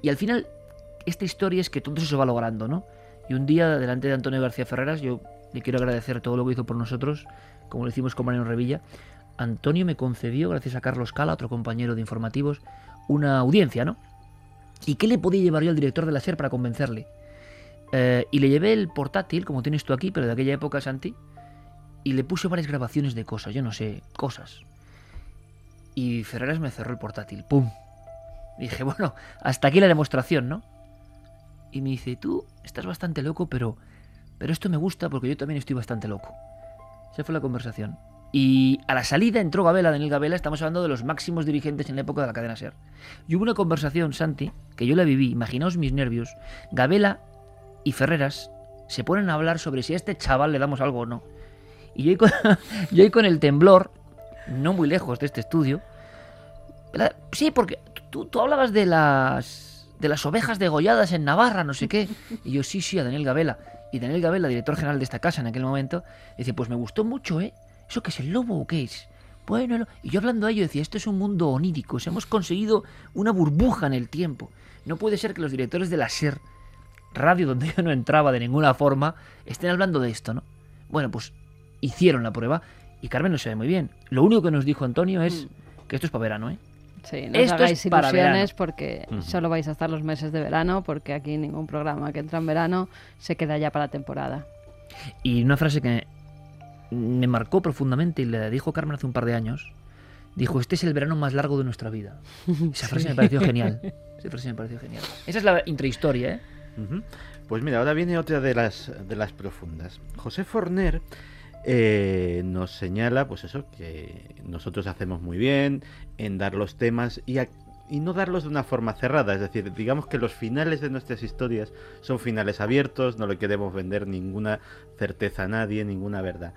Y al final, esta historia es que todo eso se va logrando, ¿no? Y un día, delante de Antonio García Ferreras, yo le quiero agradecer todo lo que hizo por nosotros, como lo hicimos con Mariano Revilla. Antonio me concedió, gracias a Carlos Cala, otro compañero de informativos, una audiencia, ¿no? ¿Y qué le podía llevar yo al director de la SER para convencerle? Eh, y le llevé el portátil, como tienes tú aquí, pero de aquella época, Santi, y le puse varias grabaciones de cosas, yo no sé, cosas. Y Ferreras me cerró el portátil, ¡pum! Dije, *laughs* bueno, hasta aquí la demostración, ¿no? Y me dice, tú estás bastante loco, pero, pero esto me gusta porque yo también estoy bastante loco. Esa fue la conversación. Y a la salida entró Gabela, Daniel Gabela, estamos hablando de los máximos dirigentes en la época de la cadena SER. Y hubo una conversación, Santi, que yo la viví, imaginaos mis nervios. Gabela y Ferreras se ponen a hablar sobre si a este chaval le damos algo o no. Y yo ahí con, *laughs* el temblor, no muy lejos de este estudio. Sí, porque tú, tú hablabas de las de las ovejas degolladas en Navarra, no sé qué. Y yo, sí, sí, a Daniel Gabela. Y Daniel Gabela, director general de esta casa en aquel momento, dice, pues me gustó mucho, ¿eh? ¿Eso qué es el lobo o qué es? Bueno, lo- y yo hablando a ello decía, esto es un mundo onírico, hemos conseguido una burbuja en el tiempo. No puede ser que los directores de la SER, radio donde yo no entraba de ninguna forma, estén hablando de esto, ¿no? Bueno, pues hicieron la prueba y Carmen lo sabe muy bien. Lo único que nos dijo Antonio es que esto es para verano, ¿eh? Sí, no os Esto hagáis ilusiones porque solo vais a estar los meses de verano, porque aquí ningún programa que entra en verano se queda ya para temporada. Y una frase que me marcó profundamente y le dijo Carmen hace un par de años. Dijo, este es el verano más largo de nuestra vida. *laughs* Esa frase me pareció genial. Esa frase me pareció genial. Esa es la intrahistoria, ¿eh? Pues mira, ahora viene otra de las, de las profundas. José Forner eh, nos señala, pues eso, que nosotros hacemos muy bien en dar los temas y, no darlos de una forma cerrada. Es decir, digamos que los finales de nuestras historias son finales abiertos, no le queremos vender ninguna certeza a nadie, ninguna verdad.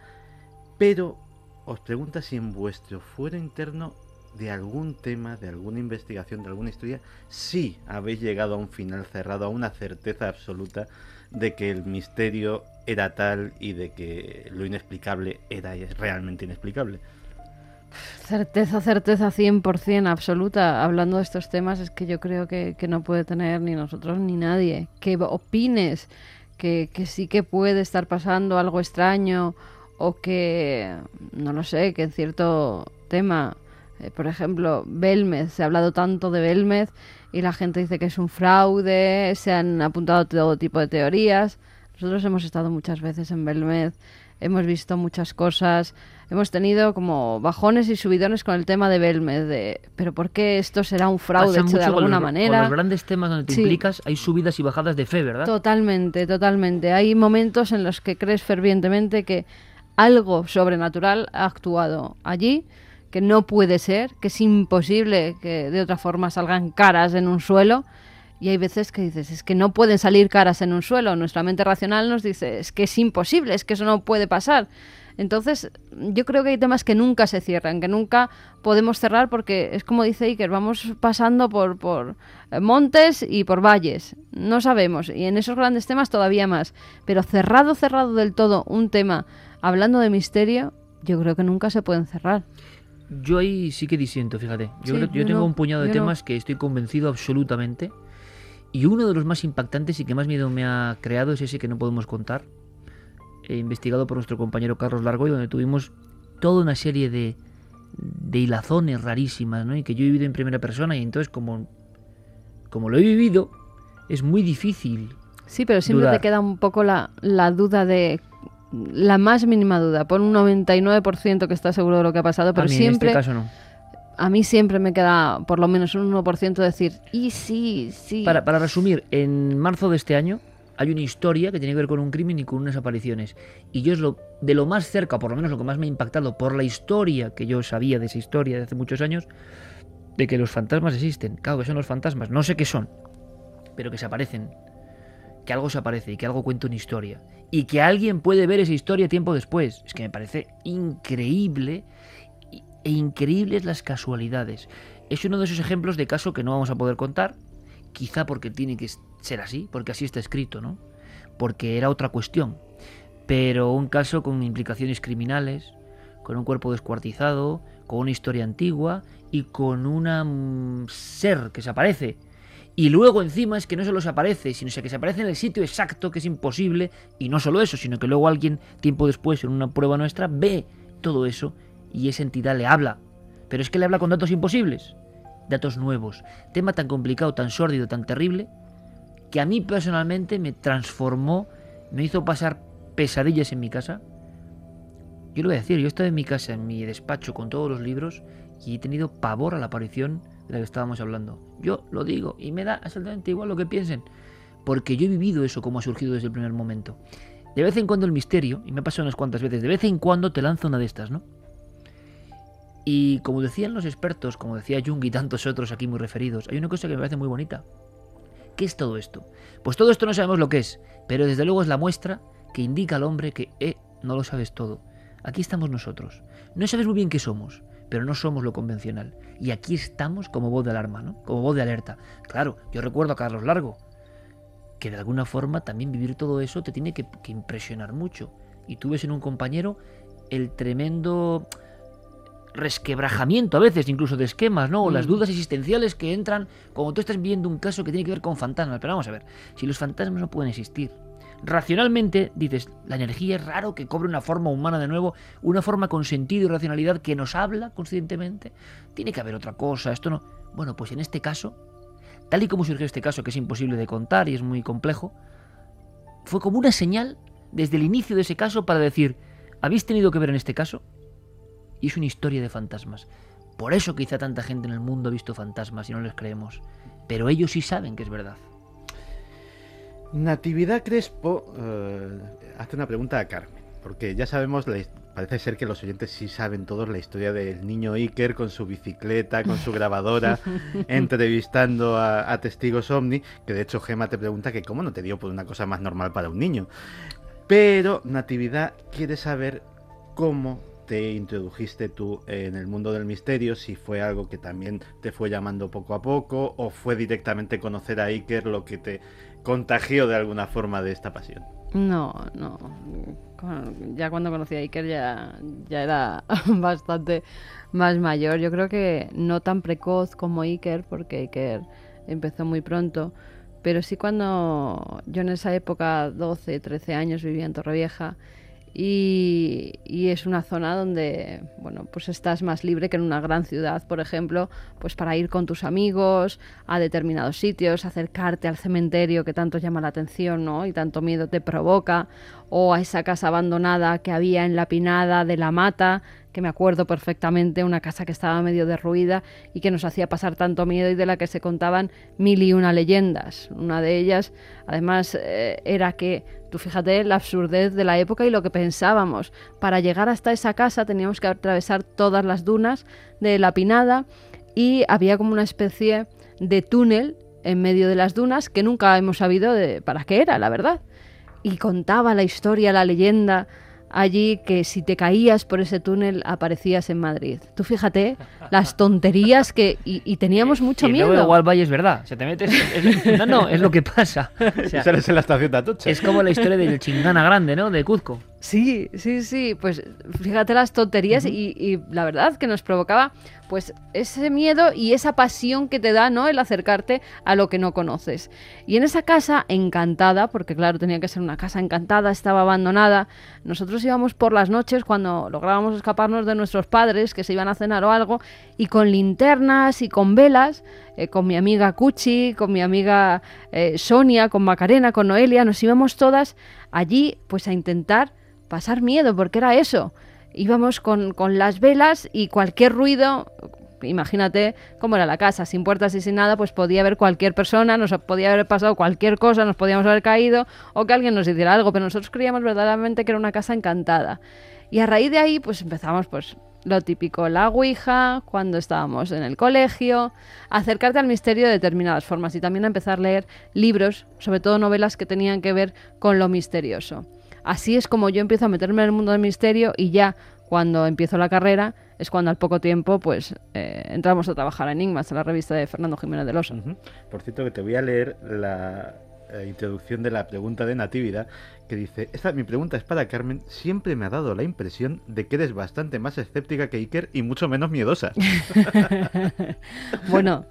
Pero os pregunta si en vuestro fuero interno de algún tema, de alguna investigación, de alguna historia, sí habéis llegado a un final cerrado, a una certeza absoluta de que el misterio era tal y de que lo inexplicable era realmente inexplicable. Certeza, certeza 100% absoluta. Hablando de estos temas es que yo creo que, no puede tener ni nosotros ni nadie. Que opines que, que sí que puede estar pasando algo extraño o que, no lo sé, que en cierto tema, eh, por ejemplo, Belmez, se ha hablado tanto de Belmez y la gente dice que es un fraude, se han apuntado todo tipo de teorías. Nosotros hemos estado muchas veces en Belmez, hemos visto muchas cosas, hemos tenido como bajones y subidones con el tema de Belmez, de pero ¿por qué esto será un fraude hecho de alguna manera? Con los grandes temas donde te implicas hay subidas y bajadas de fe, ¿verdad? Totalmente, totalmente. Hay momentos en los que crees fervientemente que algo sobrenatural ha actuado allí, que no puede ser, que es imposible que de otra forma salgan caras en un suelo. Y hay veces que dices, es que no pueden salir caras en un suelo. Nuestra mente racional nos dice, es que es imposible, es que eso no puede pasar. Entonces, yo creo que hay temas que nunca se cierran, que nunca podemos cerrar porque es como dice Iker, vamos pasando por, por montes y por valles. No sabemos. Y en esos grandes temas todavía más. Pero cerrado, cerrado del todo un tema hablando de misterio, yo creo que nunca se pueden cerrar. Yo ahí sí que disiento, fíjate. Yo, yo, tengo un puñado de temas que estoy convencido absolutamente. Y uno de los más impactantes y que más miedo me ha creado es ese que no podemos contar. He investigado por nuestro compañero Carlos Largo y donde tuvimos toda una serie de, de hilazones rarísimas, ¿no? Y que yo he vivido en primera persona y entonces como, como lo he vivido, es muy difícil. Sí, pero siempre te queda un poco la, la duda de la más mínima duda, por un 99% que está seguro de lo que ha pasado, pero siempre... En este caso no. A mí siempre me queda por lo menos un 1% decir, y sí, sí. Para, para resumir, en marzo de este año hay una historia que tiene que ver con un crimen y con unas apariciones. Y yo es lo de lo más cerca, por lo menos lo que más me ha impactado por la historia que yo sabía de esa historia de hace muchos años, de que los fantasmas existen. Claro, que son los fantasmas, no sé qué son, pero que se aparecen. Que algo se aparece y que algo cuenta una historia y que alguien puede ver esa historia tiempo después. Es que me parece increíble e increíbles las casualidades. Es uno de esos ejemplos de caso que no vamos a poder contar, quizá porque tiene que ser así, porque así está escrito, ¿no? Porque era otra cuestión. Pero un caso con implicaciones criminales, con un cuerpo descuartizado, con una historia antigua y con un ser que se aparece y luego encima es que no solo se aparece, sino que se aparece en el sitio exacto, que es imposible. Y no solo eso, sino que luego alguien, tiempo después, en una prueba nuestra, ve todo eso y esa entidad le habla. Pero es que le habla con datos imposibles, datos nuevos. Tema tan complicado, tan sórdido, tan terrible, que a mí personalmente me transformó, me hizo pasar pesadillas en mi casa. Yo lo voy a decir, yo he estado en mi casa, en mi despacho, con todos los libros, y he tenido pavor a la aparición de la que estábamos hablando. Yo lo digo y me da absolutamente igual lo que piensen, porque yo he vivido eso como ha surgido desde el primer momento. De vez en cuando el misterio, y me ha pasado unas cuantas veces, de vez en cuando te lanza una de estas, ¿no? Y como decían los expertos, como decía Jung y tantos otros aquí muy referidos, hay una cosa que me parece muy bonita. ¿Qué es todo esto? Pues todo esto no sabemos lo que es, pero desde luego es la muestra que indica al hombre que, eh, no lo sabes todo. Aquí estamos nosotros. No sabes muy bien qué somos, pero no somos lo convencional. Y aquí estamos como voz de alarma, ¿no? Como voz de alerta. Claro, yo recuerdo a Carlos Largo, que de alguna forma también vivir todo eso te tiene que, impresionar mucho. Y tú ves en un compañero el tremendo resquebrajamiento a veces incluso de esquemas, ¿no? O las mm. dudas existenciales que entran cuando tú estás viendo un caso que tiene que ver con fantasmas. Pero vamos a ver, si los fantasmas no pueden existir, Racionalmente dices, la energía es raro que cobre una forma humana de nuevo, una forma con sentido y racionalidad que nos habla conscientemente. Tiene que haber otra cosa, esto no. Bueno, pues en este caso, tal y como surgió este caso, que es imposible de contar y es muy complejo, fue como una señal desde el inicio de ese caso para decir, ¿habéis tenido que ver en este caso? Y es una historia de fantasmas. Por eso quizá tanta gente en el mundo ha visto fantasmas y no les creemos. Pero ellos sí saben que es verdad. Natividad Crespo eh, hace una pregunta a Carmen, porque ya sabemos, parece ser que los oyentes sí saben todos la historia del niño Iker con su bicicleta, con su grabadora, *laughs* entrevistando a, testigos ovni, que de hecho Gema te pregunta que cómo no te dio por una cosa más normal para un niño. Pero Natividad quiere saber cómo te introdujiste tú en el mundo del misterio, si fue algo que también te fue llamando poco a poco o fue directamente conocer a Iker lo que te contagió de alguna forma de esta pasión. No, no. Ya cuando conocí a Iker ya, ya era *laughs* bastante más mayor. Yo creo que no tan precoz como Iker, porque Iker empezó muy pronto. Pero sí cuando yo en esa época, 12, 13 años, vivía en Torrevieja y, y, es una zona donde, bueno, pues estás más libre que en una gran ciudad, por ejemplo, pues para ir con tus amigos a determinados sitios, acercarte al cementerio que tanto llama la atención, ¿no? Y tanto miedo te provoca, o a esa casa abandonada que había en la pinada de la mata, que me acuerdo perfectamente, una casa que estaba medio derruida y que nos hacía pasar tanto miedo y de la que se contaban mil y una leyendas. Una de ellas, además, eh, era que, tú fíjate, la absurdez de la época y lo que pensábamos. Para llegar hasta esa casa teníamos que atravesar todas las dunas de la Pinada y había como una especie de túnel en medio de las dunas que nunca hemos sabido de para qué era, la verdad. Y contaba la historia, la leyenda allí que si te caías por ese túnel aparecías en Madrid. Tú fíjate las tonterías que... Y, teníamos mucho y miedo. Luego igual Valle es verdad. Se te metes... Es, no, no, es lo que pasa. *laughs* O sea, Sales en la estación de Atocha. Es como la historia del Chingana Grande, ¿no? De Cuzco. Sí, sí, sí. Pues fíjate las tonterías y, y la verdad que nos provocaba pues ese miedo y esa pasión que te da, ¿no? El acercarte a lo que no conoces. Y en esa casa encantada, porque claro, tenía que ser una casa encantada, estaba abandonada, nosotros íbamos por las noches cuando lográbamos escaparnos de nuestros padres que se iban a cenar o algo, y con linternas y con velas, eh, con mi amiga Cuchi, con mi amiga eh, Sonia, con Macarena, con Noelia, nos íbamos todas allí pues a intentar pasar miedo, porque era eso íbamos con, con las velas y cualquier ruido, imagínate cómo era la casa, sin puertas y sin nada, pues podía haber cualquier persona, nos podía haber pasado cualquier cosa, nos podíamos haber caído o que alguien nos hiciera algo, pero nosotros creíamos verdaderamente que era una casa encantada. Y a raíz de ahí, pues empezamos, pues lo típico, la Ouija, cuando estábamos en el colegio, acercarte al misterio de determinadas formas y también a empezar a leer libros, sobre todo novelas que tenían que ver con lo misterioso. Así es como yo empiezo a meterme en el mundo del misterio y ya cuando empiezo la carrera es cuando al poco tiempo pues eh, entramos a trabajar en Enigmas, en la revista de Fernando Jiménez de Losa. Por cierto que te voy a leer la eh, introducción de la pregunta de Natividad que dice, esta mi pregunta es para Carmen, siempre me ha dado la impresión de que eres bastante más escéptica que Iker y mucho menos miedosa. *laughs* *laughs* bueno,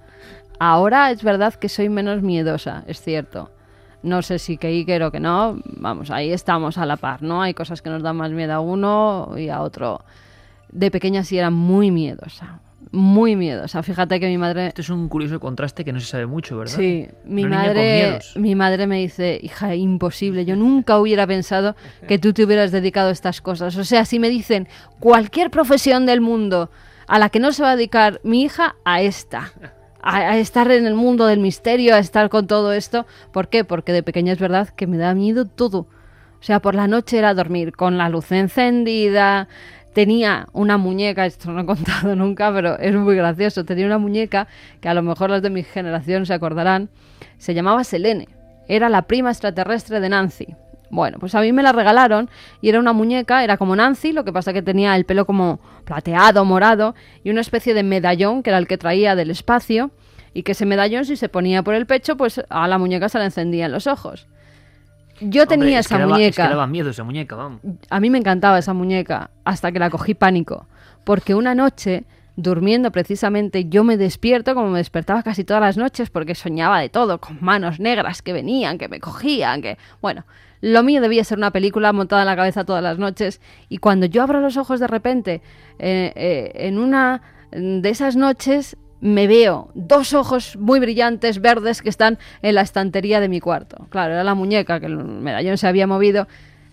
ahora es verdad que soy menos miedosa, es cierto. No sé si que Iker o que no, vamos, ahí estamos a la par, ¿no? Hay cosas que nos dan más miedo a uno y a otro. De pequeña sí era muy miedosa, muy miedosa. Fíjate que mi madre... Esto es un curioso contraste que no se sabe mucho, ¿verdad? Sí, mi madre, mi madre me dice, hija, imposible, yo nunca hubiera pensado que tú te hubieras dedicado a estas cosas. O sea, si me dicen cualquier profesión del mundo a la que no se va a dedicar mi hija, a esta a, estar en el mundo del misterio, a estar con todo esto. ¿Por qué? Porque de pequeña es verdad que me da miedo todo. O sea, por la noche era dormir con la luz encendida. Tenía una muñeca, esto no he contado *laughs* nunca, pero es muy gracioso. Tenía una muñeca que a lo mejor las de mi generación se acordarán. Se llamaba Selene. Era la prima extraterrestre de Nancy. Bueno, pues a mí me la regalaron y era una muñeca, era como Nancy, lo que pasa que tenía el pelo como plateado, morado y una especie de medallón que era el que traía del espacio y que ese medallón si se ponía por el pecho, pues a la muñeca se le encendían los ojos. Yo tenía esa muñeca. Es que daba miedo esa muñeca, vamos. A mí me encantaba esa muñeca hasta que la cogí pánico, porque una noche durmiendo precisamente, yo me despierto como me despertaba casi todas las noches porque soñaba de todo, con manos negras que venían, que me cogían, que... Bueno, lo mío debía ser una película montada en la cabeza todas las noches y cuando yo abro los ojos de repente, eh, eh, en una de esas noches me veo dos ojos muy brillantes, verdes, que están en la estantería de mi cuarto. Claro, era la muñeca, que el medallón se había movido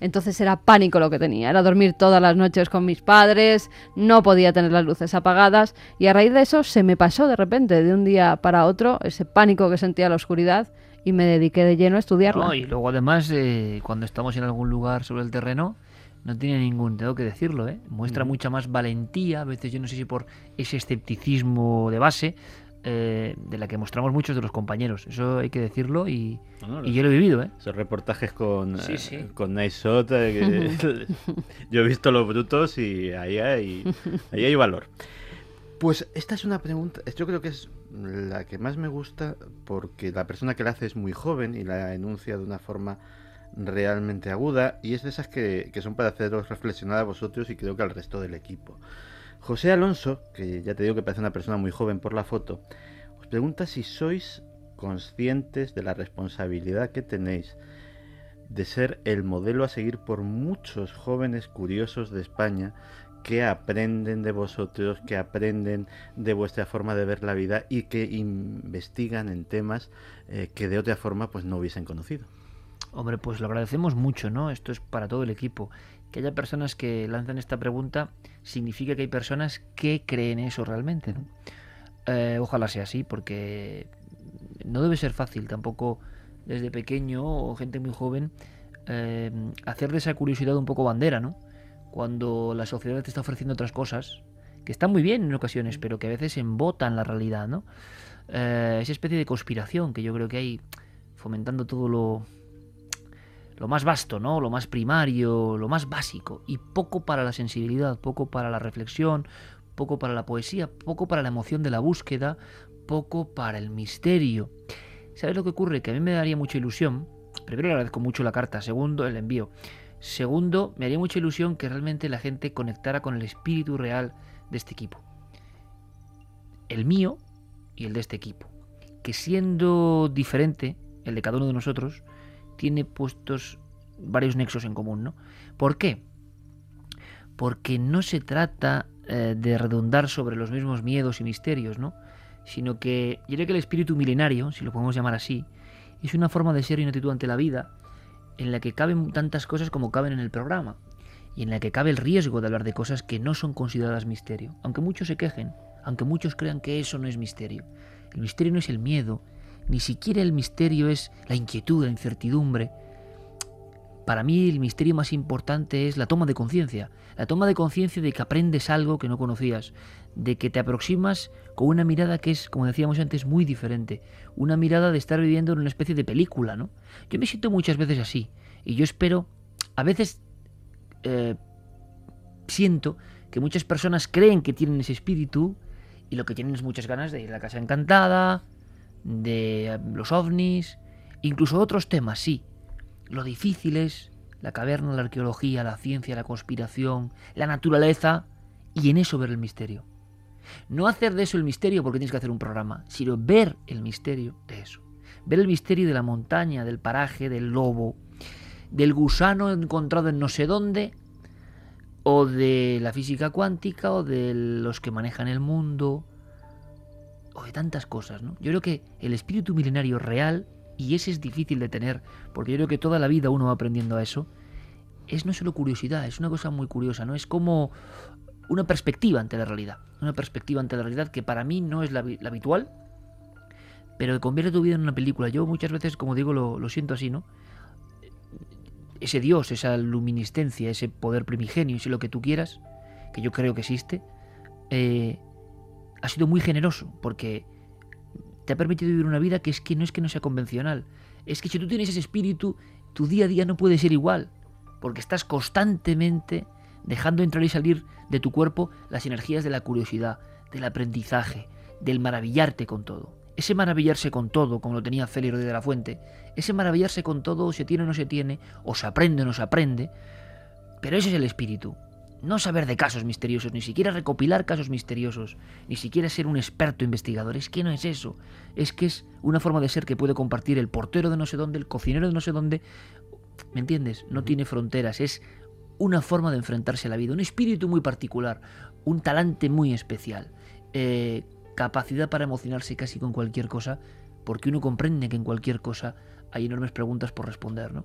entonces era pánico lo que tenía, era dormir todas las noches con mis padres, no podía tener las luces apagadas y a raíz de eso se me pasó de repente, de un día para otro, ese pánico que sentía la oscuridad y me dediqué de lleno a estudiarla. y luego además, eh, cuando estamos en algún lugar sobre el terreno, no tiene ningún, tengo que decirlo, ¿eh? muestra mucha más valentía, a veces yo no sé si por ese escepticismo de base, eh, de la que mostramos muchos de los compañeros. Eso hay que decirlo y, No, no, y yo lo he vivido, ¿eh? Esos reportajes con, Sí, eh, sí. con Nice Shot, eh, que- *laughs* *laughs* yo he visto los brutos y ahí hay, ahí hay valor. Pues esta es una pregunta, yo creo que es la que más me gusta porque la persona que la hace es muy joven y la enuncia de una forma realmente aguda y es de esas que, son para haceros reflexionar a vosotros y creo que al resto del equipo. José Alonso, que ya te digo que parece una persona muy joven por la foto, os pregunta si sois conscientes de la responsabilidad que tenéis de ser el modelo a seguir por muchos jóvenes curiosos de España que aprenden de vosotros, que aprenden de vuestra forma de ver la vida y que investigan en temas eh, que de otra forma pues no hubiesen conocido. Hombre, pues lo agradecemos mucho, ¿no? Esto es para todo el equipo. Que haya personas que lanzan esta pregunta significa que hay personas que creen eso realmente, ¿no? Eh, ojalá sea así, porque no debe ser fácil tampoco desde pequeño o gente muy joven eh, hacer de esa curiosidad un poco bandera, ¿no? Cuando la sociedad te está ofreciendo otras cosas que están muy bien en ocasiones, pero que a veces embotan la realidad, ¿no? Eh, esa especie de conspiración que yo creo que hay fomentando todo lo, lo más vasto, ¿no? Lo más primario, lo más básico. Y poco para la sensibilidad, poco para la reflexión, poco para la poesía, poco para la emoción de la búsqueda, poco para el misterio. ¿Sabes lo que ocurre? Que a mí me daría mucha ilusión. Primero le agradezco mucho la carta, segundo el envío. Segundo, me haría mucha ilusión que realmente la gente conectara con el espíritu real de este equipo. El mío y el de este equipo. Que siendo diferente, el de cada uno de nosotros, tiene puestos varios nexos en común, ¿no? ¿Por qué? Porque no se trata eh, de redundar sobre los mismos miedos y misterios, ¿no? Sino que yo creo que el espíritu milenario, si lo podemos llamar así, es una forma de ser y una actitud ante la vida en la que caben tantas cosas como caben en el programa y en la que cabe el riesgo de hablar de cosas que no son consideradas misterio, aunque muchos se quejen, aunque muchos crean que eso no es misterio. El misterio no es el miedo, ni siquiera el misterio es la inquietud, la incertidumbre. Para mí el misterio más importante es la toma de conciencia, la toma de conciencia de que aprendes algo que no conocías, de que te aproximas con una mirada que es, como decíamos antes, muy diferente, una mirada de estar viviendo en una especie de película, ¿no? Yo me siento muchas veces así, y yo espero, a veces eh, siento que muchas personas creen que tienen ese espíritu y lo que tienen es muchas ganas de ir a la casa encantada, de eh, los ovnis, incluso otros temas, sí. Lo difícil es la caverna, la arqueología, la ciencia, la conspiración, la naturaleza y en eso ver el misterio. No hacer de eso el misterio porque tienes que hacer un programa, sino ver el misterio de eso. Ver el misterio de la montaña, del paraje, del lobo, del gusano encontrado en no sé dónde, o de la física cuántica, o de los que manejan el mundo, o de tantas cosas, ¿no? Yo creo que el espíritu milenario real, y ese es difícil de tener, porque yo creo que toda la vida uno va aprendiendo a eso, es no solo curiosidad, es una cosa muy curiosa, ¿no? Es como una perspectiva ante la realidad, una perspectiva ante la realidad que para mí no es la, habitual, pero que convierte tu vida en una película. Yo muchas veces, como digo, lo, lo siento así, ¿no? Ese Dios, esa luminiscencia, ese poder primigenio, ese lo que tú quieras, que yo creo que existe, eh, ha sido muy generoso, porque te ha permitido vivir una vida que es que no es que no sea convencional. Es que si tú tienes ese espíritu, tu día a día no puede ser igual, porque estás constantemente dejando entrar y salir de tu cuerpo las energías de la curiosidad, del aprendizaje, del maravillarte con todo. Ese maravillarse con todo, como lo tenía Félix de la Fuente, ese maravillarse con todo, se tiene o no se tiene, o se aprende o no se aprende, pero ese es el espíritu. No saber de casos misteriosos, ni siquiera recopilar casos misteriosos, ni siquiera ser un experto investigador, es que no es eso. Es que es una forma de ser que puede compartir el portero de no sé dónde, el cocinero de no sé dónde. ¿Me entiendes? No tiene fronteras, es una forma de enfrentarse a la vida, un espíritu muy particular, un talante muy especial, eh, capacidad para emocionarse casi con cualquier cosa, porque uno comprende que en cualquier cosa hay enormes preguntas por responder, ¿no?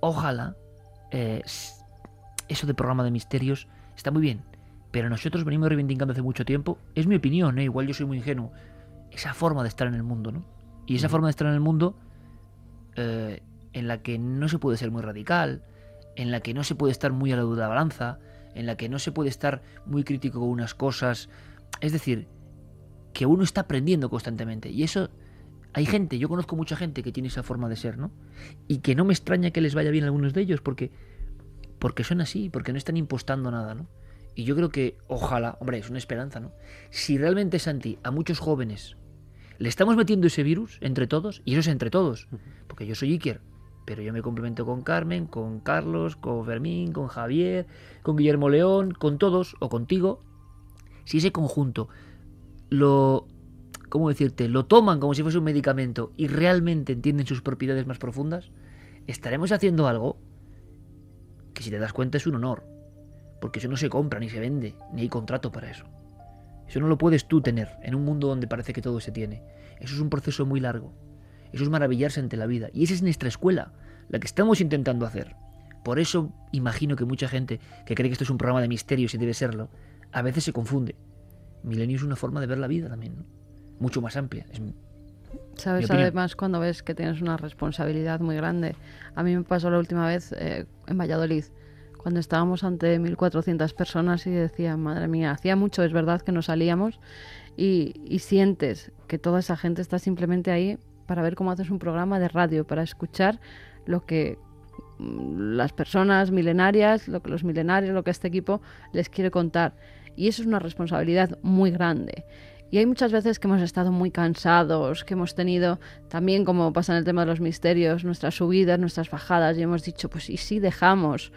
Ojalá eh, eso de programa de misterios está muy bien, pero nosotros venimos reivindicando hace mucho tiempo, es mi opinión, ¿eh? igual yo soy muy ingenuo, esa forma de estar en el mundo, ¿no? Y esa forma de estar en el mundo eh, en la que no se puede ser muy radical, en la que no se puede estar muy a la duda balanza, en la que no se puede estar muy crítico con unas cosas. Es decir, que uno está aprendiendo constantemente. Y eso, hay gente, yo conozco mucha gente que tiene esa forma de ser, ¿no? Y que no me extraña que les vaya bien a algunos de ellos, porque, porque son así, porque no están impostando nada, ¿no? Y yo creo que, ojalá, hombre, es una esperanza, ¿no? Si realmente, Santi, a muchos jóvenes le estamos metiendo ese virus entre todos, y eso es entre todos, porque yo soy Iker, pero yo me complemento con Carmen, con Carlos, con Fermín, con Javier, con Guillermo León, con todos, o contigo. Si ese conjunto lo, ¿cómo decirte?, lo toman como si fuese un medicamento y realmente entienden sus propiedades más profundas, estaremos haciendo algo si te das cuenta es un honor, porque eso no se compra ni se vende, ni hay contrato para eso. Eso no lo puedes tú tener en un mundo donde parece que todo se tiene. Eso es un proceso muy largo. Eso es maravillarse ante la vida. Y esa es nuestra escuela, la que estamos intentando hacer. Por eso imagino que mucha gente que cree que esto es un programa de misterios y debe serlo, a veces se confunde. Milenio es una forma de ver la vida también, mucho más amplia. Es Sabes, además, cuando ves que tienes una responsabilidad muy grande. A mí me pasó la última vez eh, en Valladolid, cuando estábamos ante 1.400 personas y decía, madre mía, hacía mucho, es verdad, que no salíamos y, y sientes que toda esa gente está simplemente ahí para ver cómo haces un programa de radio, para escuchar lo que mm, las personas milenarias, lo que los milenarios, lo que este equipo les quiere contar. Y eso es una responsabilidad muy grande. Y hay muchas veces que hemos estado muy cansados, que hemos tenido también, como pasa en el tema de los misterios, nuestras subidas, nuestras bajadas, y hemos dicho, pues ¿y si dejamos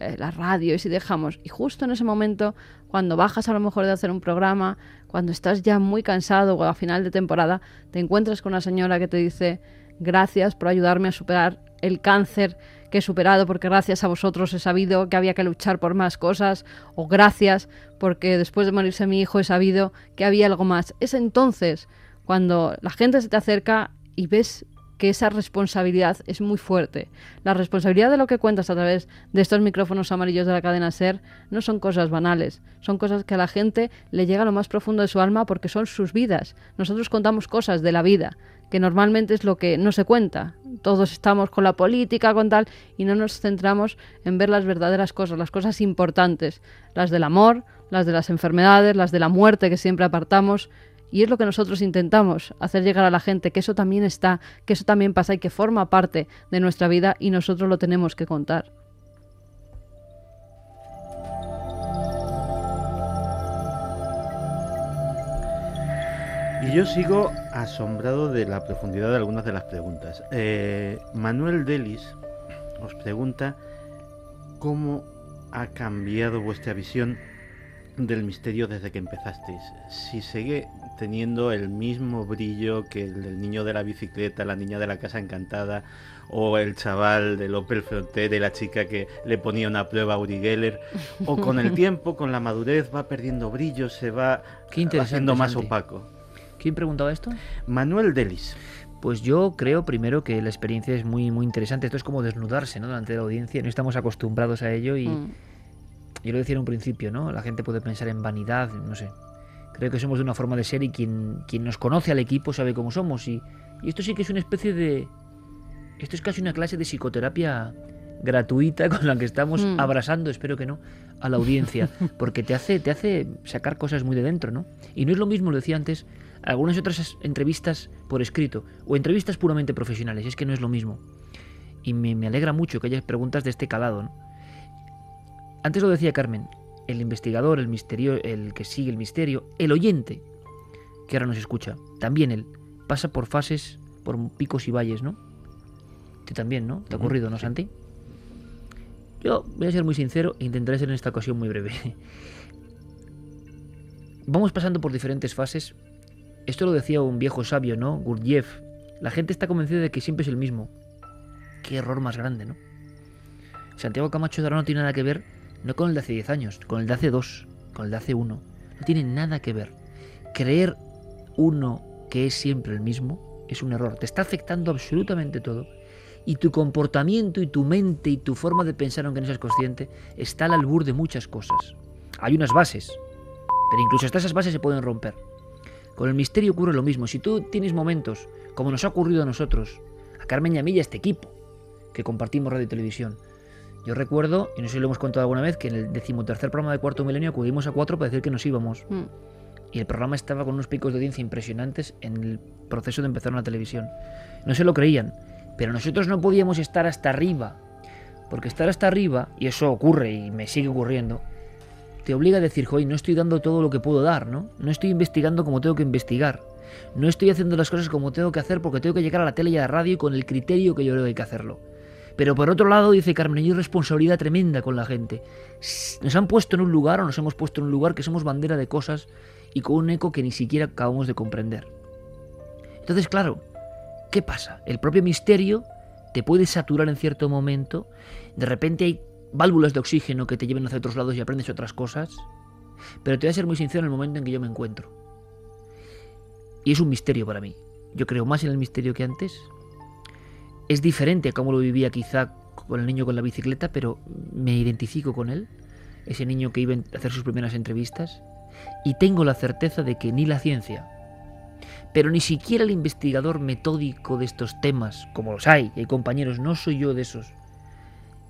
eh, la radio? ¿Y si dejamos? Y justo en ese momento, cuando bajas a lo mejor de hacer un programa, cuando estás ya muy cansado o a final de temporada, te encuentras con una señora que te dice, gracias por ayudarme a superar el cáncer que he superado porque gracias a vosotros he sabido que había que luchar por más cosas o gracias porque después de morirse mi hijo he sabido que había algo más. Es entonces cuando la gente se te acerca y ves que esa responsabilidad es muy fuerte. La responsabilidad de lo que cuentas a través de estos micrófonos amarillos de la cadena Ser no son cosas banales, son cosas que a la gente le llega a lo más profundo de su alma porque son sus vidas. Nosotros contamos cosas de la vida, que normalmente es lo que no se cuenta. Todos estamos con la política, con tal, y no nos centramos en ver las verdaderas cosas, las cosas importantes, las del amor, las de las enfermedades, las de la muerte que siempre apartamos, y es lo que nosotros intentamos, hacer llegar a la gente que eso también está, que eso también pasa y que forma parte de nuestra vida y nosotros lo tenemos que contar. Y yo sigo asombrado de la profundidad de algunas de las preguntas. Eh, Manuel Delis os pregunta cómo ha cambiado vuestra visión del misterio desde que empezasteis. Si sigue teniendo el mismo brillo que el del niño de la bicicleta, la niña de la casa encantada, o el chaval del Opel Frontera y la chica que le ponía una prueba a Uri Geller, o con el *laughs* tiempo, con la madurez, va perdiendo brillo, se va haciendo más opaco. ¿Quién preguntaba esto? Manuel Delis. Pues yo creo primero que la experiencia es muy muy interesante. Esto es como desnudarse ¿no? delante de la audiencia. No estamos acostumbrados a ello y, mm. Yo lo decía en un principio, ¿no? La gente puede pensar en vanidad, no sé. Creo que somos de una forma de ser y quien, quien nos conoce al equipo sabe cómo somos. Y, esto sí que es una especie de... Esto es casi una clase de psicoterapia gratuita con la que estamos mm. abrazando, espero que no, a la audiencia, *laughs* porque te hace, te hace sacar cosas muy de dentro, ¿no? Y no es lo mismo, lo decía antes, algunas otras entrevistas por escrito o entrevistas puramente profesionales, es que no es lo mismo. Y me, me alegra mucho que haya preguntas de este calado, ¿no? Antes lo decía Carmen, el investigador, el misterio, el que sigue el misterio, el oyente, que ahora nos escucha, también él, pasa por fases, por picos y valles, ¿no? Tú también, ¿no? ¿Te ha ocurrido, no, Santi? Yo voy a ser muy sincero e intentaré ser en esta ocasión muy breve. *laughs* Vamos pasando por diferentes fases. Esto lo decía un viejo sabio, ¿no? Gurdjieff. La gente está convencida de que siempre es el mismo. Qué error más grande, ¿no? Santiago Camacho de ahora no tiene nada que ver no con el de hace 10 años, con el de hace 2, con el de hace 1. No tiene nada que ver. Creer uno que es siempre el mismo es un error. Te está afectando absolutamente todo. Y tu comportamiento y tu mente y tu forma de pensar, aunque no seas consciente, está al albur de muchas cosas. Hay unas bases, pero incluso hasta esas bases se pueden romper. Con el misterio ocurre lo mismo. Si tú tienes momentos, como nos ha ocurrido a nosotros, a Carmen y a mí y a este equipo, que compartimos radio y televisión, yo recuerdo, y no sé si lo hemos contado alguna vez, que en el decimotercer programa de Cuarto Milenio acudimos a cuatro para decir que nos íbamos. Mm. y el programa estaba con unos picos de audiencia impresionantes en el proceso de empezar una televisión. No se lo creían, pero nosotros no podíamos estar hasta arriba, porque estar hasta arriba, y eso ocurre y me sigue ocurriendo, te obliga a decir, joder, no estoy dando todo lo que puedo dar, ¿no? No estoy investigando como tengo que investigar. No estoy haciendo las cosas como tengo que hacer porque tengo que llegar a la tele y a la radio con el criterio que yo creo que hay que hacerlo. Pero por otro lado, dice Carmen, hay responsabilidad tremenda con la gente. Nos han puesto en un lugar o nos hemos puesto en un lugar que somos bandera de cosas y con un eco que ni siquiera acabamos de comprender. Entonces, claro, ¿qué pasa? El propio misterio te puede saturar en cierto momento, de repente hay válvulas de oxígeno que te lleven hacia otros lados y aprendes otras cosas, pero te voy a ser muy sincero en el momento en que yo me encuentro. Y es un misterio para mí. Yo creo más en el misterio que antes. Es diferente a cómo lo vivía quizá con el niño con la bicicleta, pero me identifico con él. Ese niño que iba a hacer sus primeras entrevistas. Y tengo la certeza de que ni la ciencia, pero ni siquiera el investigador metódico de estos temas, como los hay, hay compañeros, no soy yo de esos,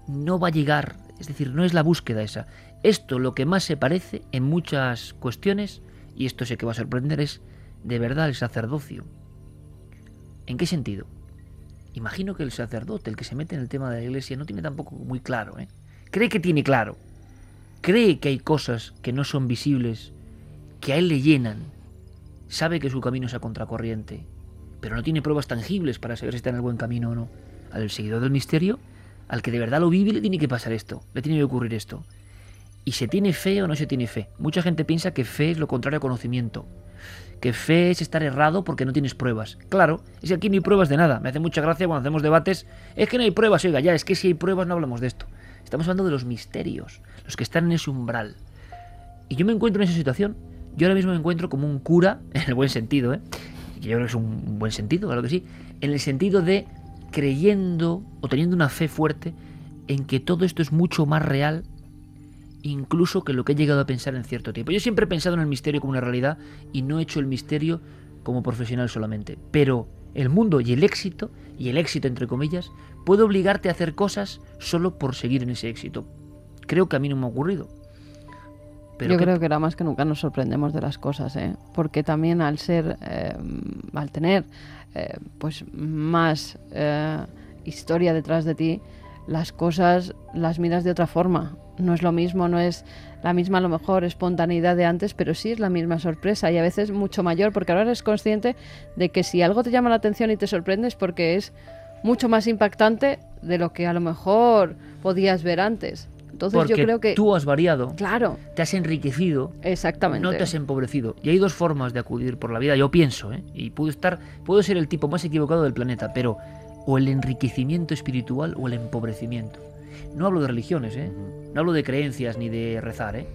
no va a llegar, es decir, no es la búsqueda esa. Esto lo que más se parece en muchas cuestiones, y esto sé que va a sorprender, es de verdad el sacerdocio. ¿En qué sentido? Imagino que el sacerdote, el que se mete en el tema de la iglesia, no tiene tampoco muy claro. ¿eh? Cree que tiene claro. Cree que hay cosas que no son visibles, que a él le llenan. Sabe que su camino es a contracorriente, pero no tiene pruebas tangibles para saber si está en el buen camino o no. Al seguidor del misterio, al que de verdad lo vive, le tiene que pasar esto, le tiene que ocurrir esto. ¿Y se tiene fe o no se tiene fe? Mucha gente piensa que fe es lo contrario a conocimiento que fe es estar errado porque no tienes pruebas. Claro, es que aquí no hay pruebas de nada. Me hace mucha gracia cuando hacemos debates. Es que no hay pruebas, oiga, ya, es que si hay pruebas no hablamos de esto. Estamos hablando de los misterios, los que están en ese umbral. Y yo me encuentro en esa situación. Yo ahora mismo me encuentro como un cura, *laughs* en el buen sentido, ¿eh? yo creo que es un buen sentido, claro que sí. En el sentido de creyendo o teniendo una fe fuerte en que todo esto es mucho más real incluso que lo que he llegado a pensar en cierto tiempo. Yo siempre he pensado en el misterio como una realidad y no he hecho el misterio como profesional solamente. Pero el mundo y el éxito, y el éxito entre comillas, puede obligarte a hacer cosas solo por seguir en ese éxito. Creo que a mí no me ha ocurrido. Pero Yo creo que era más que nunca nos sorprendemos de las cosas, ¿eh? porque también al ser, eh, al tener eh, pues más historia detrás de ti, las cosas las miras de otra forma no es lo mismo, no es la misma a lo mejor espontaneidad de antes, pero sí es la misma sorpresa y a veces mucho mayor, porque ahora eres consciente de que si algo te llama la atención y te sorprende es porque es mucho más impactante de lo que a lo mejor podías ver antes. Entonces yo creo que tú has variado. Claro. Te has enriquecido. Exactamente. No te has empobrecido. Y hay dos formas de acudir por la vida, yo pienso, ¿eh? y puedo estar puedo ser el tipo más equivocado del planeta, pero o el enriquecimiento espiritual o el empobrecimiento. No hablo de religiones, ¿eh? No hablo de creencias ni de rezar, ¿eh?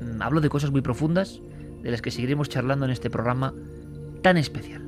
Mm, hablo de cosas muy profundas de las que seguiremos charlando en este programa tan especial.